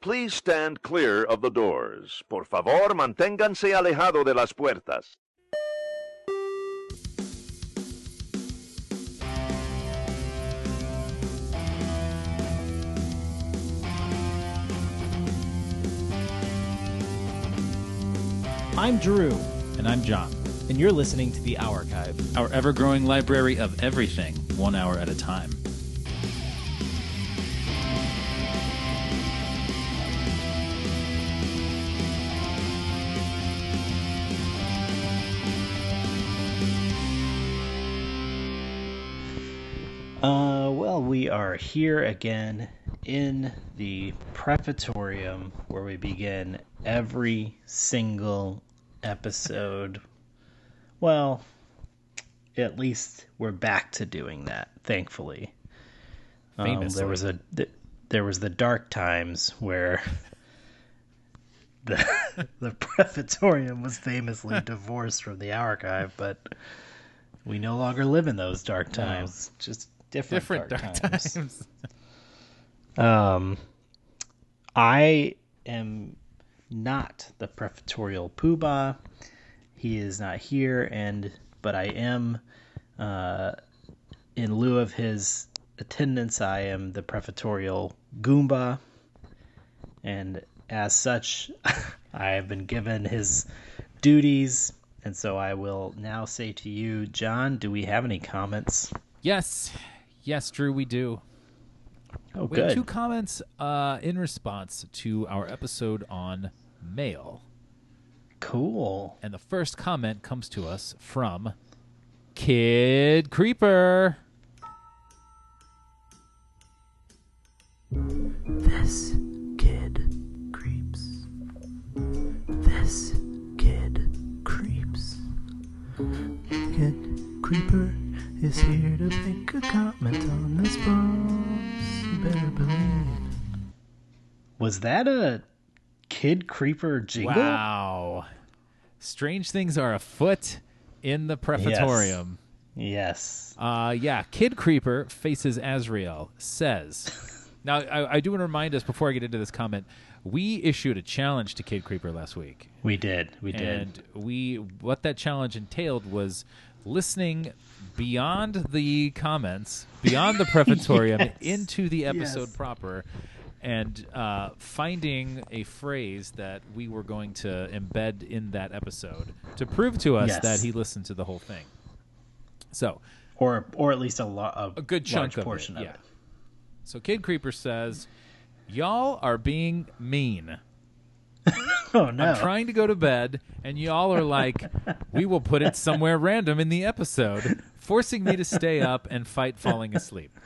Please stand clear of the doors. Por favor, manténganse alejado de las puertas. I'm Drew, And I'm John. and you're listening to The Archive. Our ever growing library of everything, one hour at a time. we are here again in the Prefatorium where we begin every single episode. Well, at least we're back to doing that, thankfully. Um, there was a there was the dark times where the the Prefatorium was famously divorced from the archive, but we no longer live in those dark times. No. Just different, Different dark, times. Um, I am not the prefectorial poobah. He is not here, and but I am, uh, in lieu of his attendance, I am the prefectorial goomba, and as such, I have been given his duties, and so I will now say to you, John, do we have any comments? yes. Yes, Drew, we do. Oh, We have two comments uh, in response to our episode on mail. Cool. And the first comment comes to us from Kid Creeper. This kid creeps. This kid creeps. Kid Creeper is here to make a comment on this boss. You better believe. Was that a Kid Creeper jingle? Wow. Strange things are afoot in the Prefectorium. Yes. Uh, yeah, Kid Creeper faces Azrael says. Now, I, I do want to remind us before I get into this comment. We issued a challenge to Kid Creeper last week, We did. We did. and we what that challenge entailed was listening beyond the comments, beyond the prefatory, Yes. into the episode Yes. proper, and uh, finding a phrase that we were going to embed in that episode to prove to us Yes. that he listened to the whole thing. So, or or at least a, lo- a, a good chunk of portion it, of yeah. it. So Kid Creeper says, "Y'all are being mean. Oh no. I'm trying to go to bed, and y'all are like, we will put it somewhere random in the episode, forcing me to stay up and fight falling asleep."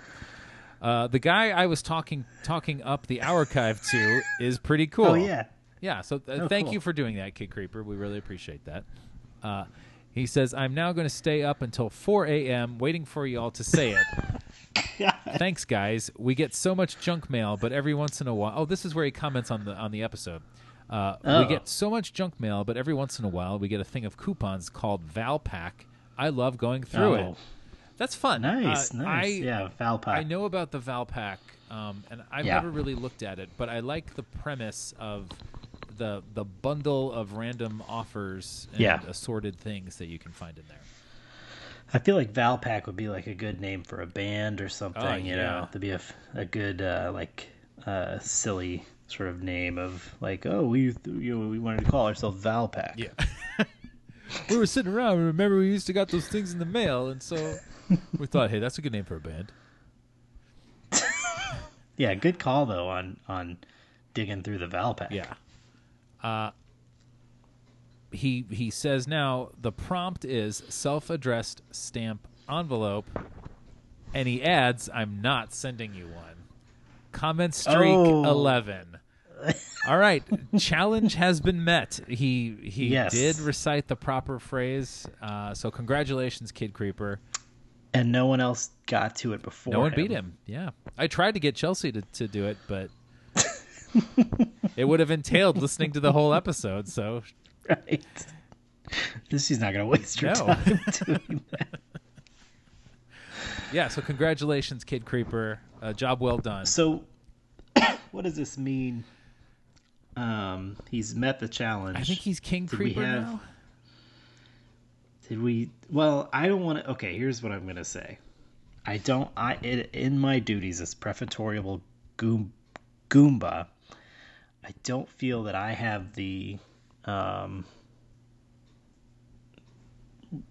Uh, the guy I was talking talking up the archive to is pretty cool. Oh yeah. Yeah, so uh, Oh, thank cool. you for doing that, Kid Creeper. We really appreciate that. Uh, he says, I'm now going to stay up until 4 a.m. waiting for y'all to say it. Thanks, guys. We get so much junk mail, but every once in a while. Oh, this is where he comments on the on the episode. Uh, We Oh. get so much junk mail, but every once in a while we get a thing of coupons called Valpak. I love going through Oh. it. That's fun. Nice. Uh, nice. I, yeah. Valpak. I know about the Valpak, um, and I've Yeah. never really looked at it, but I like the premise of the the bundle of random offers and Yeah. assorted things that you can find in there. I feel like Valpak would be like a good name for a band or something. Oh, You yeah. know, to be a good uh, like uh, silly sort of name of like, oh, we you know, we wanted to call ourselves Valpak. Yeah. we were sitting around. and Remember, we used to got those things in the mail, and so we thought, hey, that's a good name for a band. Yeah. Good call though on on digging through the Valpak. Yeah. Uh, he he says now the prompt is self-addressed stamp envelope, and he adds, "I'm not sending you one." Comment streak Oh. eleven. All right, challenge has been met. He he Yes. did recite the proper phrase. Uh, so congratulations, Kid Creeper. And no one else got to it before. No one beat him. Yeah, I tried to get Chelsea to, to do it, but it would have entailed listening to the whole episode. So Right. This she's not gonna waste her No. time doing that. yeah, so congratulations, Kid Creeper. Uh, job well done. So, what does this mean Um, he's met the challenge. I think he's King Did Creeper have- now. Did we? Well, I don't want to. Okay, here's what I'm gonna say. I don't. I it, in my duties as prefectorial goom, Goomba, I don't feel that I have the um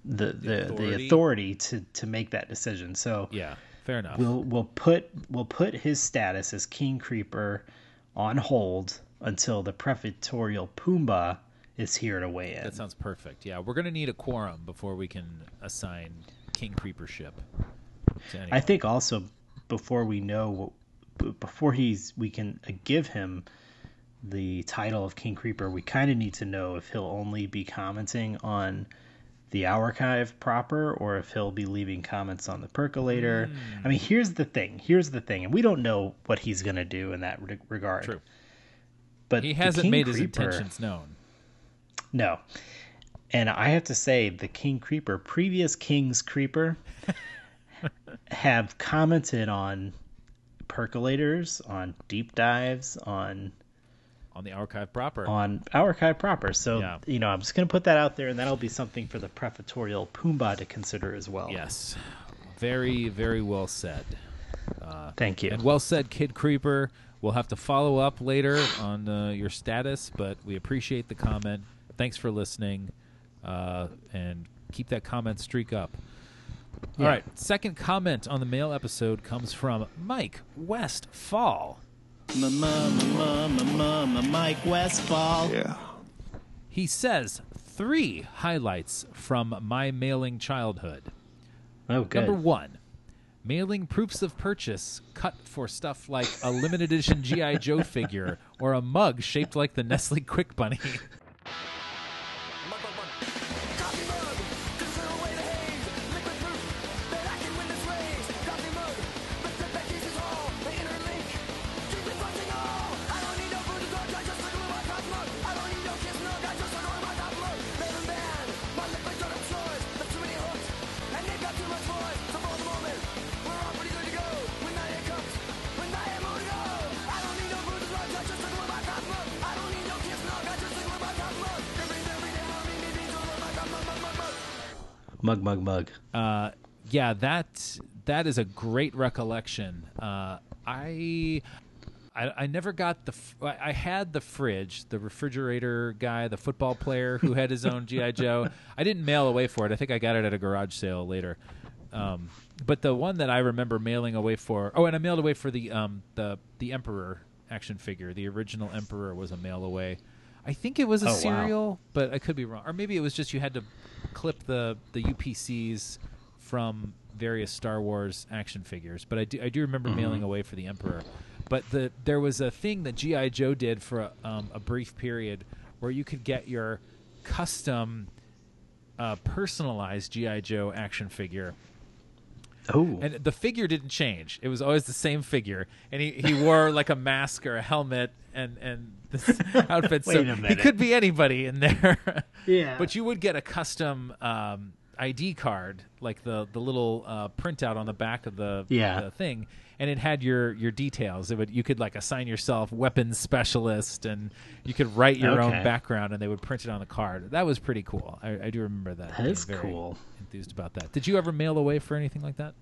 the the the authority? authority, to to make that decision. So Yeah, fair enough. we'll we'll put we'll put his status as King Creeper on hold until the prefectorial Poobah is here to weigh in. that sounds perfect. Yeah, we're gonna need a quorum before we can assign King Creeper ship. To. I think also before we know before he's we can give him the title of King Creeper, we kind of need to know if he'll only be commenting on the archive proper or if he'll be leaving comments on the percolator. Hmm. I mean, here's the thing. Here's the thing, and we don't know what he's going to do in that re- regard. True. But he hasn't made his intentions known. No. And I have to say, the King Creeper, previous King's Creeper, have commented on percolators, on deep dives, on on the archive proper. on archive proper. So Yeah. you know, I'm just gonna put that out there, and that'll be something for the prefatorial Poobah to consider as well. Yes, very very well said. Uh, Thank you. And well said, Kid Creeper. We'll have to follow up later on uh, your status, but we appreciate the comment. Thanks for listening, uh, and keep that comment streak up. All Yeah. right, second comment on the mail episode comes from Mike Westfall. Mike Westfall. Yeah. He says three highlights from my mailing childhood. oh, good. Number one, mailing proofs of purchase cut for stuff like a limited edition G.I. Joe figure or a mug shaped like the Nestle Quik Bunny. Mug, mug, mug. Uh, yeah, that that is a great recollection. Uh, I, I I never got the. I had the fridge, the refrigerator guy, the football player who had his own GI Joe. I didn't mail away for it. I think I got it at a garage sale later. Um, but the one that I remember mailing away for. Oh, and I mailed away for the um the the Emperor action figure. The original Emperor was a mail away. I think it was a Oh, wow. cereal, but I could be wrong. Or maybe it was just you had to clip the the UPCs from various Star Wars action figures. But I do I do remember Mm-hmm. mailing away for the Emperor. But the there was a thing that GI Joe did for a, um, a brief period where you could get your custom uh, personalized GI Joe action figure Oh, and the figure didn't change. It was always the same figure, and he, he wore like a mask or a helmet and and this outfit. so Wait a he could be anybody in there. Yeah. but you would get a custom um, ID card, like the the little uh, printout on the back of the, Yeah. the thing, and it had your your details. It would you could like assign yourself weapons specialist, and you could write your own background, and they would print it on the card. That was pretty cool. I, I do remember that. That is very cool. Enthused about that. Did you ever mail away for anything like that?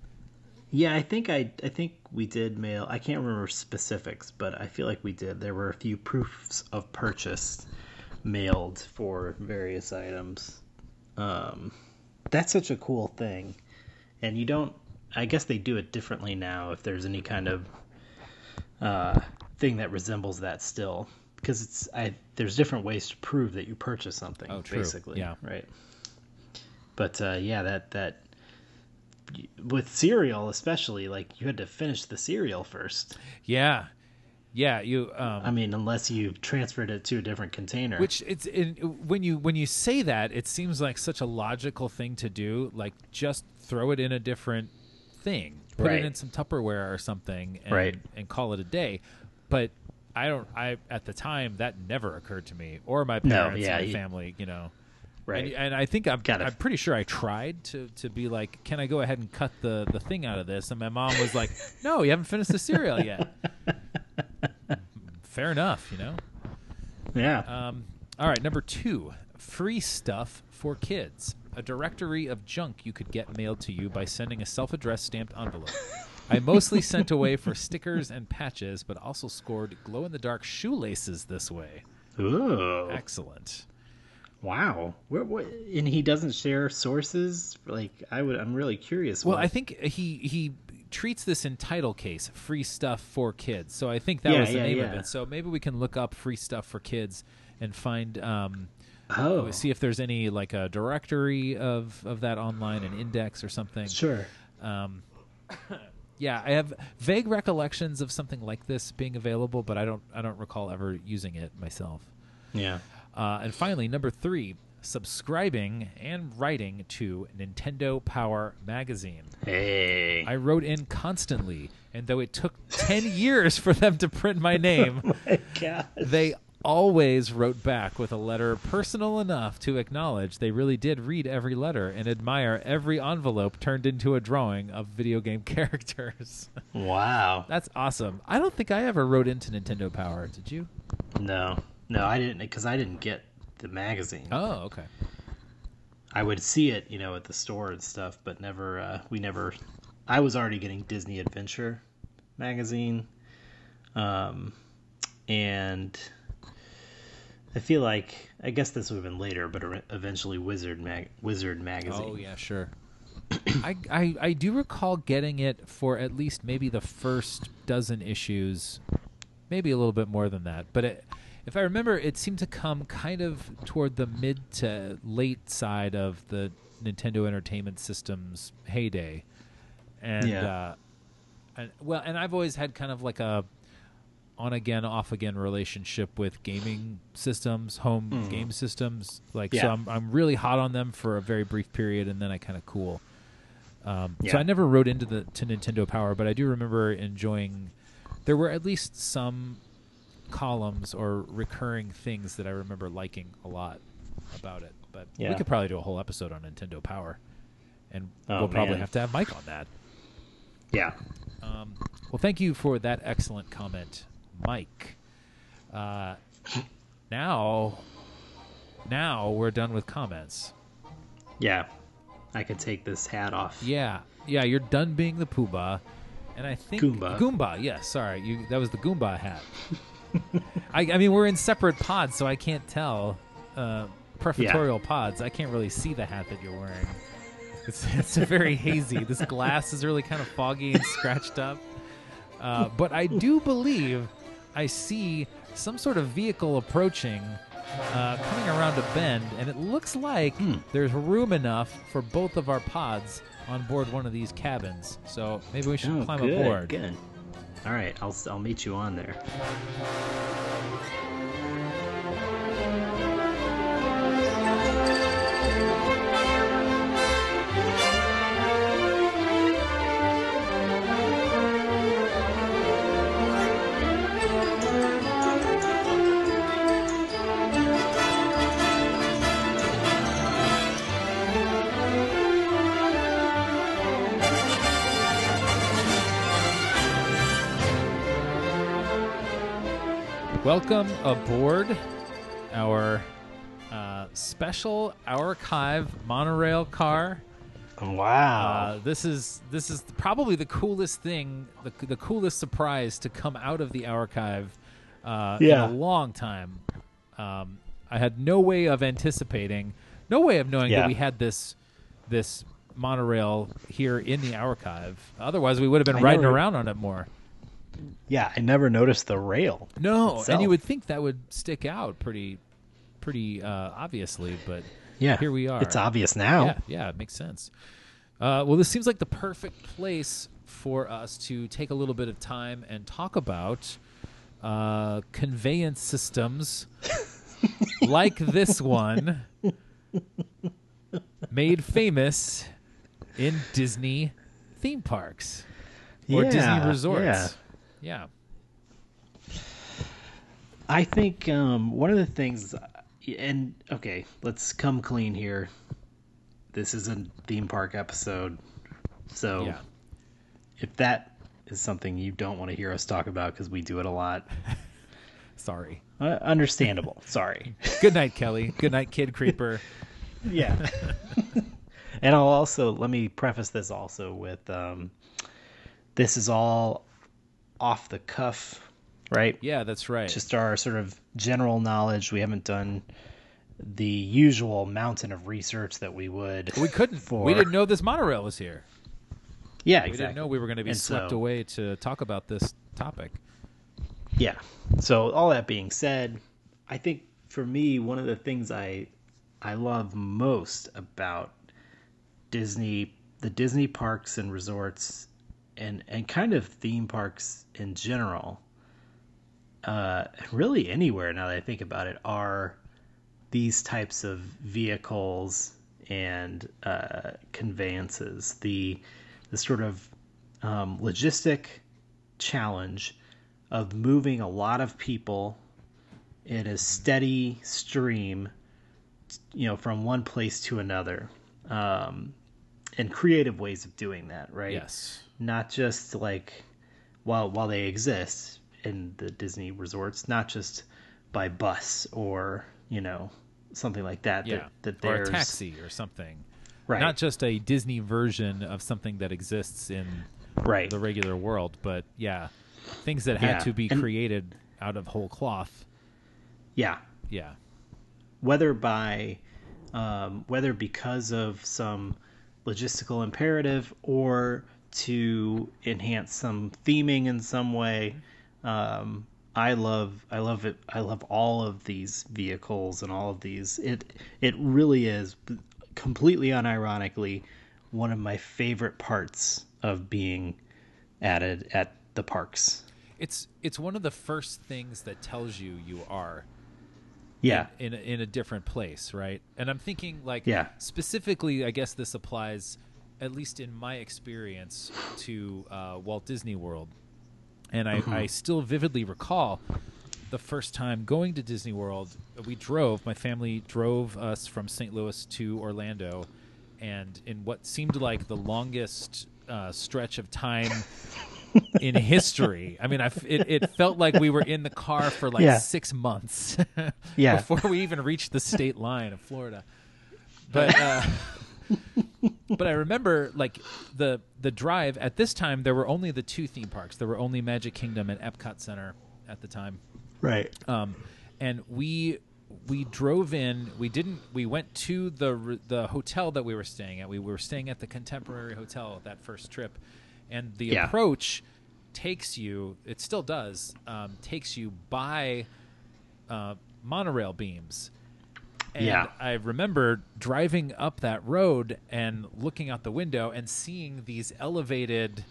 Yeah, I think I I think we did mail. I can't remember specifics, but I feel like we did. There were a few proofs of purchase mailed for various items. Um, that's such a cool thing, and you don't. I guess they do it differently now. If there's any kind of uh, thing that resembles that still, because it's I there's different ways to prove that you purchase something. Oh, true. Basically, Yeah. right. But uh, yeah, that that with cereal especially like you had to finish the cereal first Yeah, yeah. You. Um, i mean unless you transferred it to a different container which it's in, when you when you say that, it seems like such a logical thing to do. Like just throw it in a different thing, put Right. it in some Tupperware or something, and, Right. and call it a day. But I don't. I at the time that never occurred to me or my No, parents, yeah, my family. You know. Right And, and I think I'm, Gotta- I'm pretty sure I tried to, to be like, can I go ahead and cut the, the thing out of this? And my mom was like, no, you haven't finished the cereal yet. Fair enough, you know? Yeah. Um, all right, number two, free stuff for kids. A directory of junk you could get mailed to you by sending a self-addressed stamped envelope. I mostly sent away for stickers and patches, but also scored glow-in-the-dark shoelaces this way. Ooh. Excellent. Wow. Where, what, and he doesn't share sources. Like I would. I'm really curious. Well, I think he he treats this in title case, free stuff for kids. So I think that Yeah, was the yeah, name of it. So maybe we can look up free stuff for kids and find um, Oh. see if there's any like a directory of of that online, an index or something. Sure. Um, yeah, I have vague recollections of something like this being available, but I don't I don't recall ever using it myself. Yeah. Uh, and finally, number three, subscribing and writing to Nintendo Power magazine. Hey. I wrote in constantly, and though it took 10 years for them to print my name, God. they always wrote back with a letter personal enough to acknowledge they really did read every letter and admire every envelope turned into a drawing of video game characters. Wow. That's awesome. I don't think I ever wrote into Nintendo Power. Did you? No. No, I didn't because I didn't get the magazine. Oh, okay. I would see it, you know, at the store and stuff, but never. Uh, we never. I was already getting Disney Adventure magazine, um, and I feel like I guess this would have been later, but eventually Wizard mag Wizard magazine. Oh yeah, sure. I, I I do recall getting it for at least maybe the first dozen issues, maybe a little bit more than that. But it, if I remember, it seemed to come kind of toward the mid to late side of the Nintendo Entertainment System's heyday, and Yeah. uh, and well, and I've always had kind of like a on again off again relationship with gaming systems home game systems. Like so Hmm. I'm, I'm really hot on them for a very brief period and then i kind of cool. Um, so i never wrote into the to nintendo power but i do remember enjoying there were at least some columns or recurring things that i remember liking a lot about it but we could probably do a whole episode on nintendo power and Oh, we'll probably man. have to have mike on that Yeah. um, well, thank you for that excellent comment, Mike. Uh, now, now we're done with comments. Yeah. I could take this hat off. Yeah, yeah, you're done being the Poobah, and I think Goomba. Goomba, yes. sorry, you that was the Goomba hat. I, I mean, we're in separate pods, so I can't tell. Uh, prefectorial pods. I can't really see the hat that you're wearing. It's it's very hazy. This glass is really kind of foggy and scratched up. Uh, but I do believe I see some sort of vehicle approaching, uh, coming around a bend, and it looks like there's room enough for both of our pods on board one of these cabins. So maybe we should Oh, climb good, aboard. Good. All right, I'll I'll meet you on there. Welcome aboard our uh, special archive monorail car. Wow. Uh, this is this is probably the coolest thing, the, the coolest surprise to come out of the archive uh, Yeah. in a long time. Um, I had no way of anticipating, no way of knowing Yeah. that we had this this monorail here in the archive. Otherwise, we would have been I riding around on it more. Yeah, I never noticed the rail. No, and you would think that would stick out pretty, pretty uh, obviously, but Yeah. here we are. It's obvious now. Yeah, yeah, it makes sense. Uh, well, this seems like the perfect place for us to take a little bit of time and talk about uh, conveyance systems like this one, made famous in Disney theme parks or Disney resorts. yeah. Yeah. I think um, one of the things, and okay, let's come clean here. This is a theme park episode, so Yeah. if that is something you don't want to hear us talk about because we do it a lot, Sorry. Uh, understandable. Sorry. Good night, Kelly. Good night, Kid Creeper. Yeah. and I'll also let me preface this also with um, this is all off the cuff, right? Yeah, that's right. Just our sort of general knowledge. We haven't done the usual mountain of research that we would. we couldn't. For... We didn't know this monorail was here. Yeah, exactly. We didn't know we were going to be And swept so- away to talk about this topic. Yeah. So all that being said, I think for me one of the things I I love most about Disney, the Disney parks and resorts and and kind of theme parks in general, uh really anywhere now that I think about it are these types of vehicles and uh conveyances. The the sort of um, logistic challenge of moving a lot of people in a steady stream, you know, from one place to another, um, and creative ways of doing that, right? Yes. Not just like while while they exist in the Disney resorts, not just by bus or you know something like that. Yeah. that, that or a taxi or something. right, Not just a Disney version of something that exists in right, the regular world, but yeah, things that had Yeah, to be and- created out of whole cloth. yeah. Yeah. whether by um, whether because of some logistical imperative or to enhance some theming in some way um, i love i love it i love all of these vehicles and all of these it it really is completely unironically one of my favorite parts of being added at the parks It's it's one of the first things that tells you you are yeah in a, in a different place, right? And I'm thinking like Yeah. specifically, I guess this applies, at least in my experience, to uh, Walt Disney World, and I, Mm-hmm. I still vividly recall the first time going to Disney World. We drove, my family drove us from St. Louis to Orlando, and in what seemed like the longest uh, stretch of time. in history, I mean, I f it, it felt like we were in the car for like Yeah. six months. Yeah. before we even reached the state line of Florida. But uh, but I remember like the the drive at this time there were only the two theme parks. There were only Magic Kingdom and Epcot Center at the time. right Um, and we we drove in. We didn't. We went to the the hotel that we were staying at. We were staying at the Contemporary Hotel that first trip, and the Yeah. approach takes you. It still does. Um, takes you by uh, monorail beams. And Yeah. I remember driving up that road and looking out the window and seeing these elevated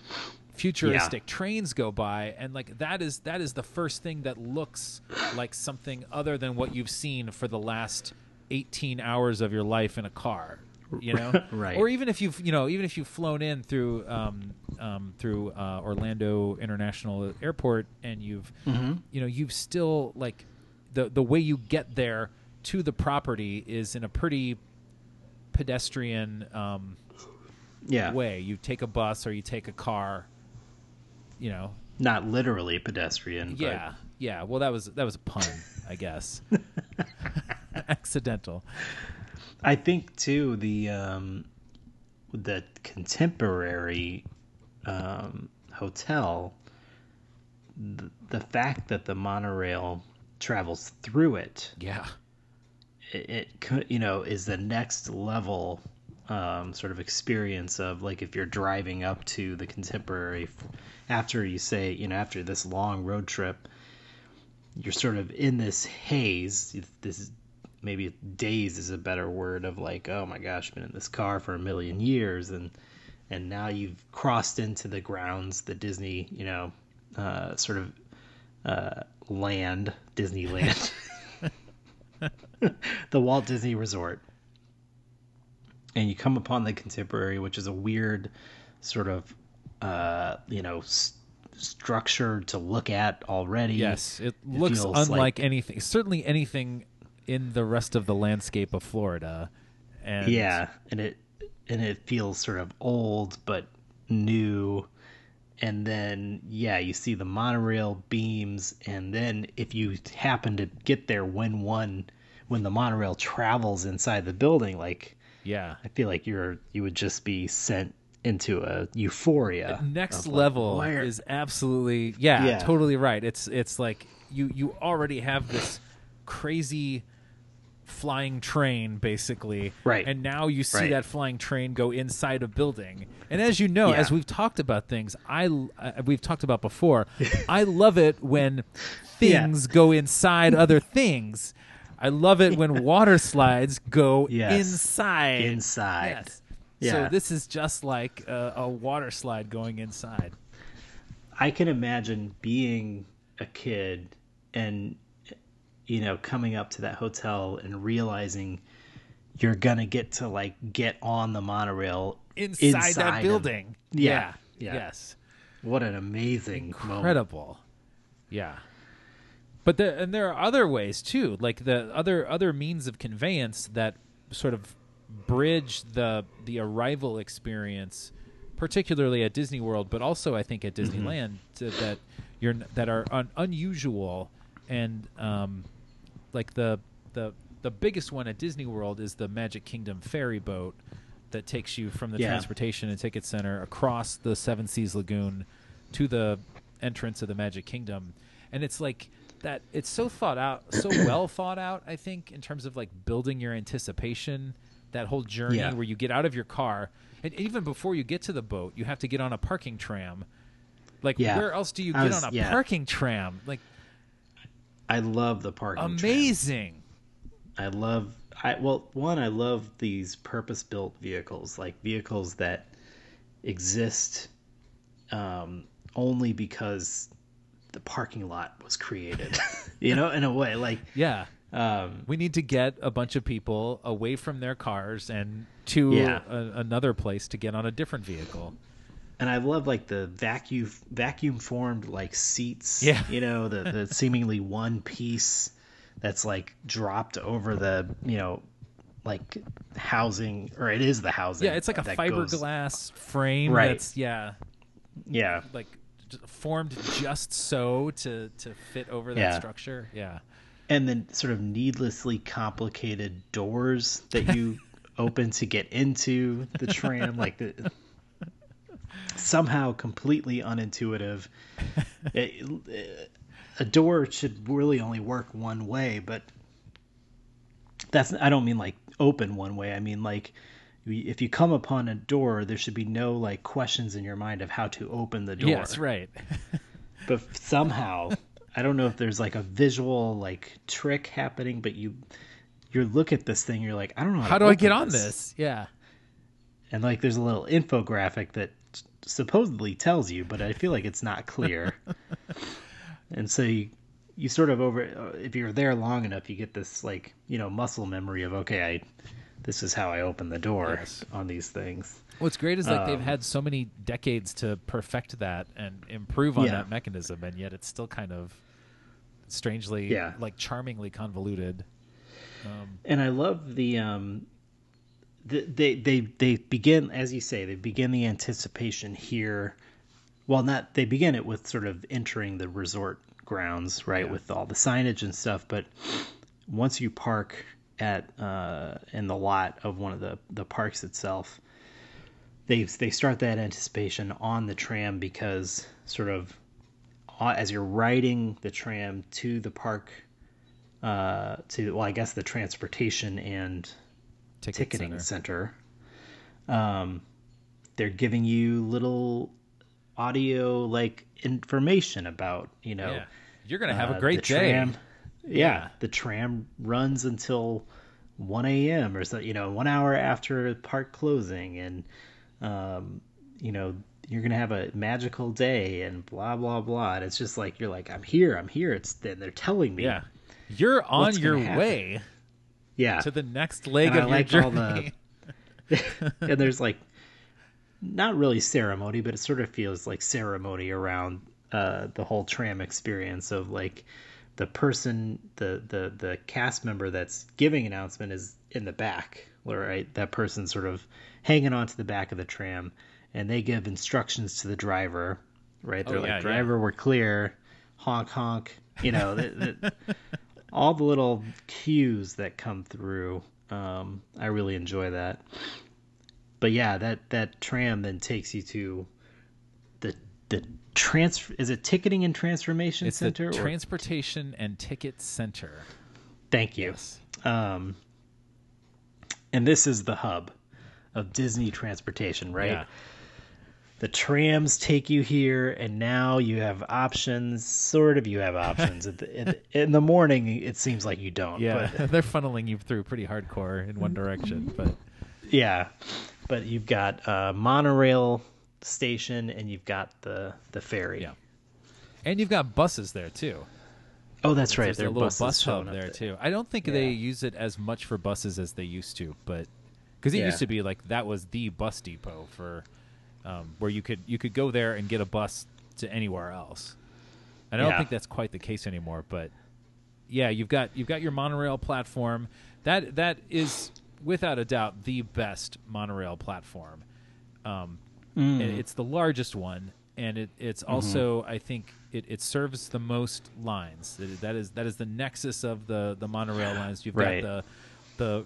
futuristic trains go by and like that is that is the first thing that looks like something other than what you've seen for the last 18 hours of your life in a car you know Right. or even if you've you know even if you've flown in through um, um, through uh, Orlando International Airport and you've you know you've still like the the way you get there to the property is in a pretty pedestrian um, yeah way. You take a bus or you take a car. You know, not literally pedestrian but yeah, yeah. Well, that was that was a pun, I guess. Accidental. I think too the um, the contemporary um, hotel, the, the fact that the monorail travels through it, Yeah, it, it could you know is the next level um, sort of experience of like if you're driving up to the contemporary f- after you say you know after this long road trip you're sort of in this haze. This maybe daze is a better word of like oh my gosh been in this car for a million years and and now you've crossed into the grounds the disney you know uh, sort of uh, land disneyland the walt disney resort and you come upon the contemporary which is a weird sort of uh, you know s- structure to look at already yes. It looks unlike like- anything. Certainly anything in the rest of the landscape of Florida. And yeah and it and it feels sort of old but new and then yeah, you see the monorail beams, and then if you happen to get there when one when the monorail travels inside the building, like Yeah. I feel like you're you would just be sent into a euphoria. next of, like, level is absolutely yeah, Yeah. totally right it's it's like you you already have this crazy flying train basically Right. and now you see Right. that flying train go inside a building and as you know Yeah. as we've talked about things i uh, we've talked about before i love it when Yeah. things go inside other things i love it when water slides go Yes. inside Inside. yes so this is just like a, a water slide going inside I can imagine being a kid and you know coming up to that hotel and realizing you're gonna get to like get on the monorail inside, that of- building. Yeah, yeah. Yes. what an amazing moment. Incredible. Yeah. But there and there are other ways too, like the other other means of conveyance that sort of bridge the the arrival experience, particularly at Disney World, but also I think at Disneyland too, that you're that are un, unusual and um, like the the the biggest one at Disney World is the Magic Kingdom ferry boat that takes you from the Yeah. transportation and ticket center across the Seven Seas Lagoon to the entrance of the Magic Kingdom, and it's like that. It's so thought out, so well thought out. I think in terms of like building your anticipation, that whole journey Yeah. where you get out of your car, and even before you get to the boat, you have to get on a parking tram. Like Yeah. where else do you I get was- on a yeah. parking tram? Like I love the parking. tram. amazing. I love I well one I love these purpose built vehicles like vehicles that exist um, only because the parking lot was created. you know, in a way like Yeah. um, We need to get a bunch of people away from their cars and to Yeah. a, another place to get on a different vehicle. and I love like the vacuum vacuum formed like seats. Yeah. You know, the the seemingly one piece that's like dropped over the you know like housing or it is the housing. Yeah, it's like a that goes- fiberglass frame Right. that's yeah, Yeah. like formed just so to to fit over that Yeah. structure. Yeah. and then sort of needlessly complicated doors that you open to get into the tram like the, somehow completely unintuitive It- a door should really only work one way but that's i don't mean like open one way i mean like if you come upon a door there should be no like questions in your mind of how to open the door Yes, right. but somehow i don't know if there's like a visual like trick happening but you you look at this thing you're like i don't know how, How to do I get on this? Yeah. and like there's a little infographic that supposedly tells you but i feel like it's not clear and so you you sort of over if you're there long enough you get this like you know muscle memory of okay i this is how i open the door Yes. on these things What's great is like they've Um, had so many decades to perfect that and improve on Yeah. that mechanism, and yet it's still kind of strangely, Yeah. like charmingly convoluted. and I love the um the, they they they begin as you say they begin the anticipation here well not they begin it with sort of entering the resort grounds right with all the signage and stuff but once you park at uh in the lot of one of the the parks itself they they start that anticipation on the tram because sort of uh, as you're riding the tram to the park uh, to well, I guess the transportation and Ticket ticketing center. center. Um, they're giving you little audio like information about you know Yeah. You're gonna have uh, a great day. tram. Yeah, the tram runs until 1 a.m. or so, you know, one hour after park closing, and um, you know you're gonna have a magical day and blah blah blah. And it's just like you're like I'm here, I'm here. It's then they're telling me, Yeah. You're on your way yeah. to the next leg And I of your like all the- journey. and there's like not really ceremony, but it sort of feels like ceremony around uh, the whole tram experience of like the person, the the the cast member that's giving announcement is in the back, right? That person's sort of hanging onto the back of the tram, and they give instructions to the driver, right? They're Oh, like, yeah, yeah. driver, we're clear, honk honk. You know, the, the, all the little cues that come through. Um, I really enjoy that. But yeah, that that tram then takes you to the the transfer. Is it ticketing and transformation It's center? the or- Transportation and Ticket Center. Thank you. Yes. Um, and this is the hub of Disney transportation, right? Yeah. The trams take you here, and now you have options. Sort of, you have options. At the, in, in the morning, it seems like you don't. Yeah, But, they're funneling you through pretty hardcore in one direction, but yeah. But you've got a monorail station, and you've got the the ferry. Yeah. and you've got buses there too. Oh, that's right. There's There a little bus hub up there too. I don't think they use it as much for buses as they used to, but because it Yeah. used to be like that was the bus depot for um, where you could you could go there and get a bus to anywhere else. And I don't Yeah. think that's quite the case anymore, but yeah, you've got you've got your monorail platform. That that is without a doubt the best monorail platform. Um, Mm. and it's the largest one, and it, it's Mm-hmm. also I think it, it serves the most lines. That- that is that is the nexus of the the monorail lines. You've Right. got the the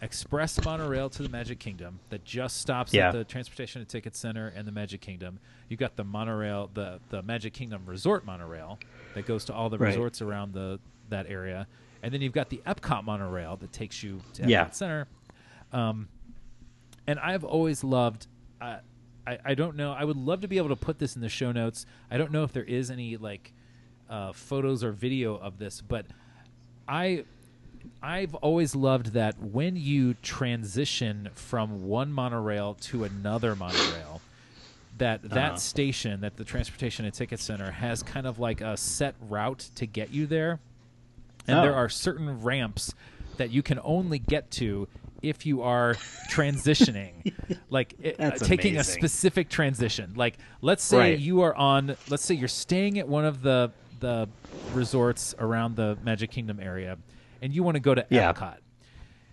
express monorail to the Magic Kingdom that just stops Yeah. at the Transportation and Ticket Center and the Magic Kingdom. You've got the monorail, the the Magic Kingdom Resort monorail that goes to all the Right. resorts around the that area, and then you've got the Epcot monorail that takes you to Epcot Yeah. Center. Um, and I've always loved. Uh, I I don't know. I would love to be able to put this in the show notes. I don't know if there is any like uh, photos or video of this, but I I've always loved that when you transition from one monorail to another monorail, that that Uh-huh. station, that the transportation and ticket center has kind of like a set route to get you there, and Oh. there are certain ramps that you can only get to if you are transitioning, like it- uh, That's taking a specific transition. Like let's say Right. you are on, let's say you're staying at one of the the resorts around the Magic Kingdom area, and you want to go to Yeah. Epcot.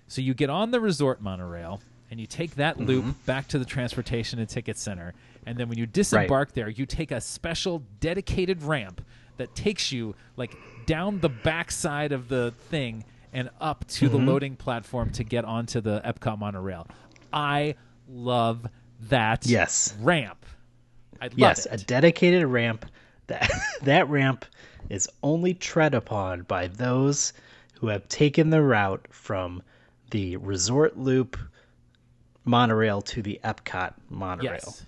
So you get on the resort monorail and you take that loop Mm-hmm. back to the transportation and ticket center, and then when you disembark there, you take a special dedicated ramp that takes you like down the backside of the thing and up to Mm-hmm. the loading platform to get onto the Epcot monorail. I love that Yes. ramp. I love yes, it. a dedicated ramp. That that ramp is only tread upon by those who have taken the route from the resort loop monorail to the Epcot monorail. yes.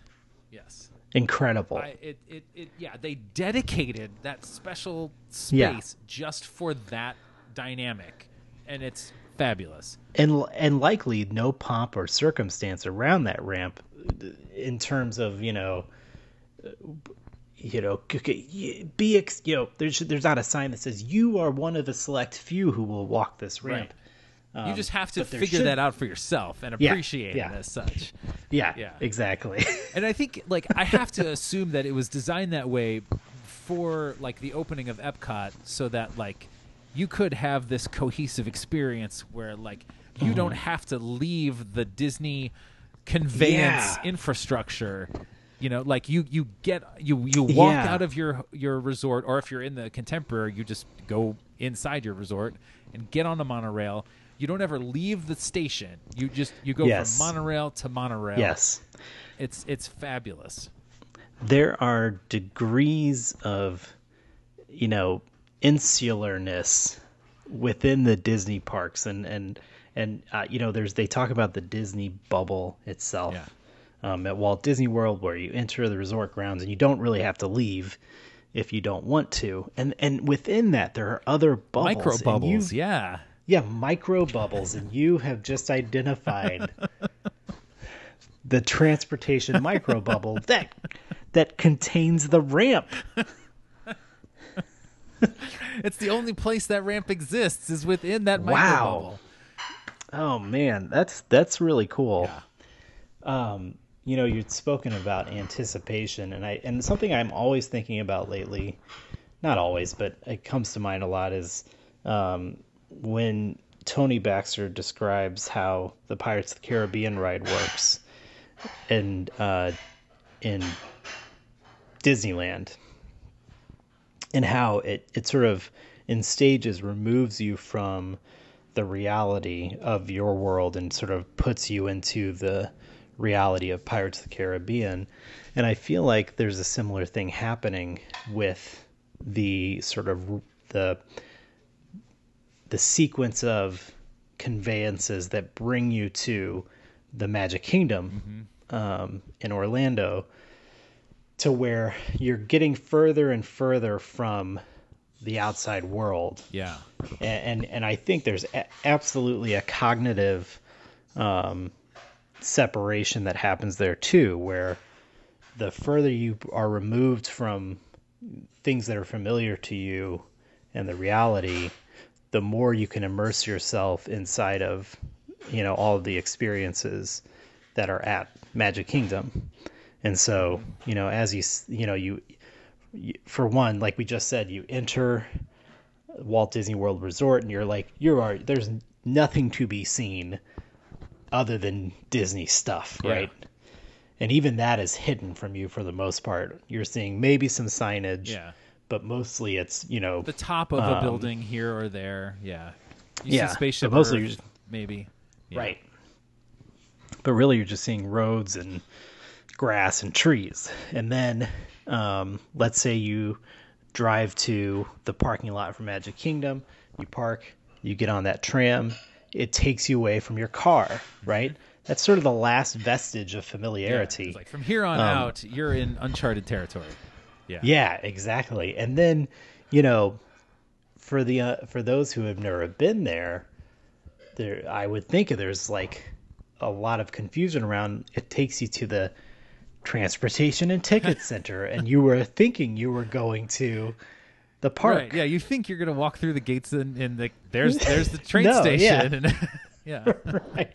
Yes. Incredible. I, it, it, it, yeah, they dedicated that special space Yeah. just for that dynamic, and it's fabulous. and and likely no pomp or circumstance around that ramp in terms of you know you know be ex- you know there's there's not a sign that says you are one of the select few who will walk this ramp you just have to Um, but there figure should- that out for yourself and Yeah, appreciate yeah. it as such. yeah, Yeah. exactly And I think, like, I have to assume that it was designed that way for like the opening of Epcot, so that like you could have this cohesive experience where like you Mm-hmm. don't have to leave the Disney conveyance Yeah. infrastructure. You know, like you you get you you walk Yeah. out of your your resort, or if you're in the contemporary, you just go inside your resort and get on a monorail. You don't ever leave the station. You just you go Yes. from monorail to monorail. yes It's it's fabulous. there are degrees of you know insularness within the Disney parks and and and uh, you know there's they talk about the Disney bubble itself Yeah. um, at Walt Disney World where you enter the resort grounds and you don't really have to leave if you don't want to and and within that there are other bubbles Micro you- bubbles, yeah. yeah micro bubbles and you have just identified the transportation micro bubble that that contains the ramp It's the only place that ramp exists is within that micro Wow. bubble. Oh man, that's that's really cool. Um, you know, you'd spoken about anticipation, and I and something I'm always thinking about lately. Not always, but it comes to mind a lot is um, when Tony Baxter describes how the Pirates of the Caribbean ride works, and uh, in Disneyland and how it, it sort of in stages removes you from the reality of your world and sort of puts you into the reality of Pirates of the Caribbean. And I feel like there's a similar thing happening with the sort of the the sequence of conveyances that bring you to the Magic Kingdom um, in Orlando, to where you're getting further and further from the outside world Yeah. and and, and I think there's a- absolutely a cognitive um, separation that happens there too, where the further you are removed from things that are familiar to you and the reality, the more you can immerse yourself inside of you know all of the experiences that are at Magic Kingdom. And so, you know, as you you know, you, you for one, like we just said, you enter Walt Disney World Resort and you're like you are there's nothing to be seen other than Disney stuff, Yeah. right? And even that is hidden from you for the most part. You're seeing maybe some signage, Yeah. but mostly it's, you know, The top of a Um, building here or there. Yeah. You Yeah, see spaceship but mostly Earth, you're just- maybe. Yeah. right. But really you're just seeing roads and grass and trees. And then um, let's say you drive to the parking lot for Magic Kingdom, you park, you get on that tram, it takes you away from your car, right? That's sort of the last vestige of familiarity. It's like from here on Um, out, you're in uncharted territory. Yeah. Yeah, exactly. And then, you know, for the uh, for those who have never been there, there I would think there's like a lot of confusion around. It takes you to the transportation and ticket center, and you were thinking you were going to the park. Right. Yeah. You think you're gonna walk through the gates and, and the there's there's the train No, station and yeah. right.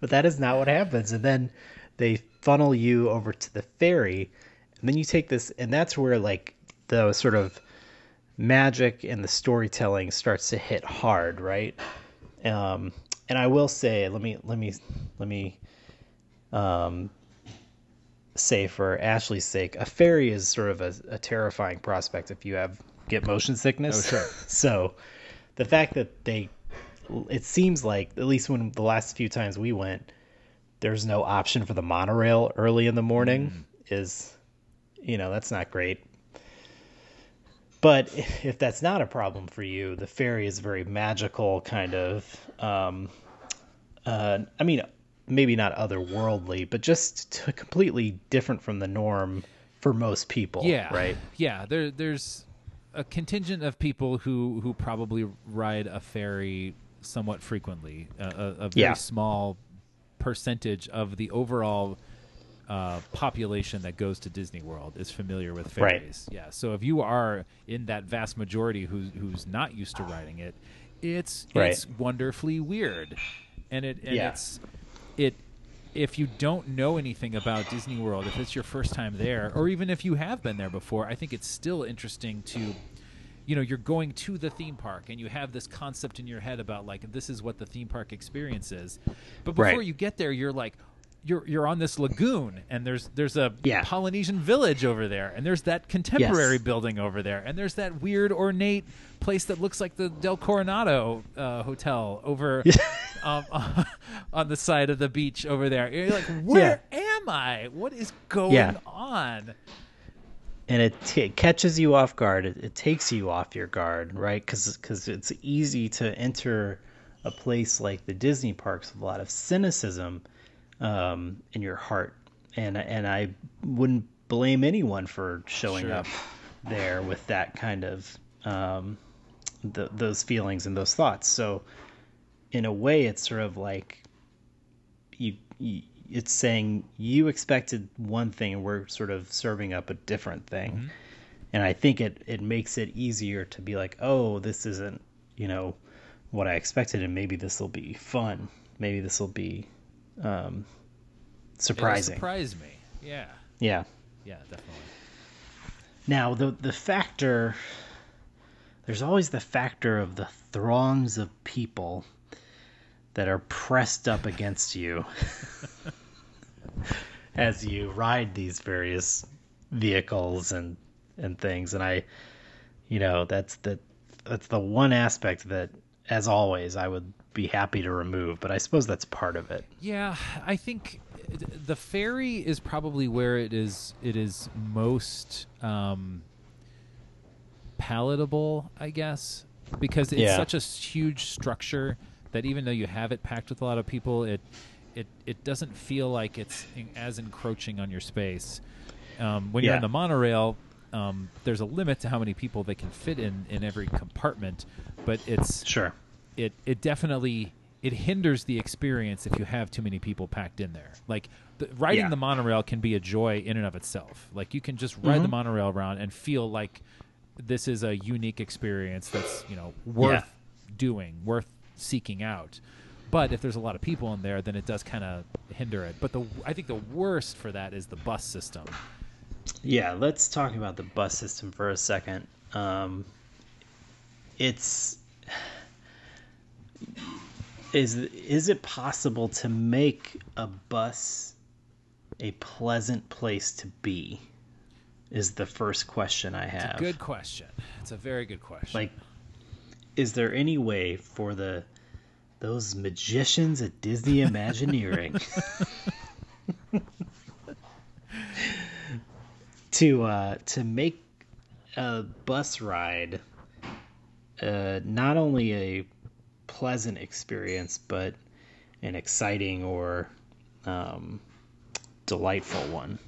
But that is not what happens. And then they funnel you over to the ferry, and then you take this, and that's where like the sort of magic and the storytelling starts to hit hard, right? Um, and I will say, let me let me let me um, say for Ashley's sake, a ferry is sort of a, a terrifying prospect if you have get motion sickness. Oh, sure. so the fact that they it seems like at least when the last few times we went there's no option for the monorail early in the morning is you know that's not great but if that's not a problem for you the ferry is very magical kind of um uh i mean maybe not otherworldly but just completely different from the norm for most people Yeah. right Yeah. There there's a contingent of people who who probably ride a ferry somewhat frequently. A, a, a very Yeah. small percentage of the overall uh, population that goes to Disney World is familiar with Right. ferries. Yeah. So if you are in that vast majority who's who's not used to riding it, it's Right. it's wonderfully weird, and it and Yeah. it's it if you don't know anything about Disney World, if it's your first time there, or even if you have been there before, I think it's still interesting to, you know, you're going to the theme park and you have this concept in your head about like this is what the theme park experience is, but before Right. you get there, you're like. You're, you're on this lagoon and there's there's a Yeah. Polynesian village over there and there's that contemporary Yes. building over there and there's that weird ornate place that looks like the Del Coronado uh, hotel over um, on the side of the beach over there. You're like, where am I? What is going Yeah. on? and it, t- it catches you off guard. It, it takes you off your guard, right? Because it's easy to enter a place like the Disney parks with a lot of cynicism um, in your heart, and and I wouldn't blame anyone for showing Sure. up there with that kind of um, th- those feelings and those thoughts. So, in a way, it's sort of like you, you it's saying you expected one thing and we're sort of serving up a different thing and i think it it makes it easier to be like oh this isn't you know what i expected and maybe this will be fun maybe this will be um It'll surprising surprise me. Yeah. yeah Yeah, definitely. Now the the factor there's always the factor of the throngs of people that are pressed up against you as you ride these various vehicles and and things and I you know that's the that's the one aspect that as always I would be happy to remove but I suppose that's part of it. Yeah, I think the ferry is probably where it is it is most um, palatable, I guess, because it's Yeah. such a huge structure that even though you have it packed with a lot of people, it it it doesn't feel like it's in, as encroaching on your space. Um, when you're Yeah. in the monorail, um, there's a limit to how many people they can fit in in every compartment, but it's Sure. It it definitely it hinders the experience if you have too many people packed in there. Like the, riding Yeah. the monorail can be a joy in and of itself. Like you can just ride the Mhm. monorail around and feel like this is a unique experience that's you know worth doing, worth seeking out. But if there's a lot of people in there, then it does kind of hinder it. But the I think the worst for that is the bus system. Yeah, let's talk about the bus system for a second. Um, it's is is it possible to make a bus a pleasant place to be? Is the first question I have. Good question. It's a very good question. Like, is there any way for the those magicians at Disney Imagineering to uh, to make a bus ride uh, not only a pleasant experience but an exciting or um, delightful one?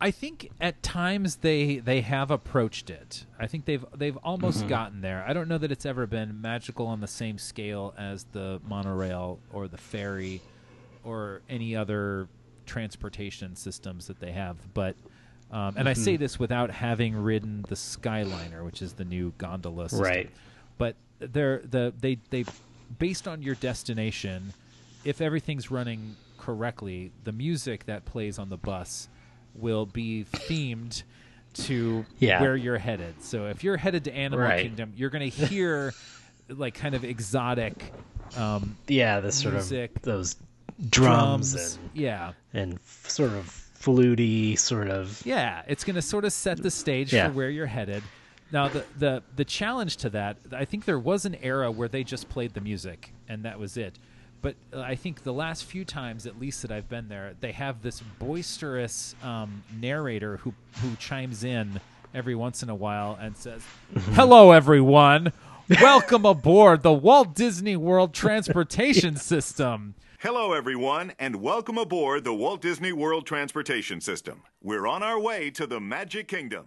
I think at times they they have approached it. I think they've they've almost gotten there. I don't know that it's ever been magical on the same scale as the monorail or the ferry or any other transportation systems that they have. But um, and I say this without having ridden the Skyliner, which is the new gondola system. Right. But they're the they they based on your destination, if everything's running correctly, the music that plays on the bus will be themed to Yeah. where you're headed. So if you're headed to Animal Right. Kingdom, you're going to hear like kind of exotic um, Yeah, the sort Music, of those drums, drums. and Yeah. and f- sort of fluty, sort of Yeah, it's going to sort of set the stage Yeah. for where you're headed. Now, the, the the challenge to that, I think there was an era where they just played the music and that was it. But uh, I think the last few times, at least that I've been there, they have this boisterous um, narrator who who chimes in every once in a while and says, "Hello, everyone. Welcome aboard the Walt Disney World Transportation System." Hello, everyone, and welcome aboard the Walt Disney World Transportation System. We're on our way to the Magic Kingdom.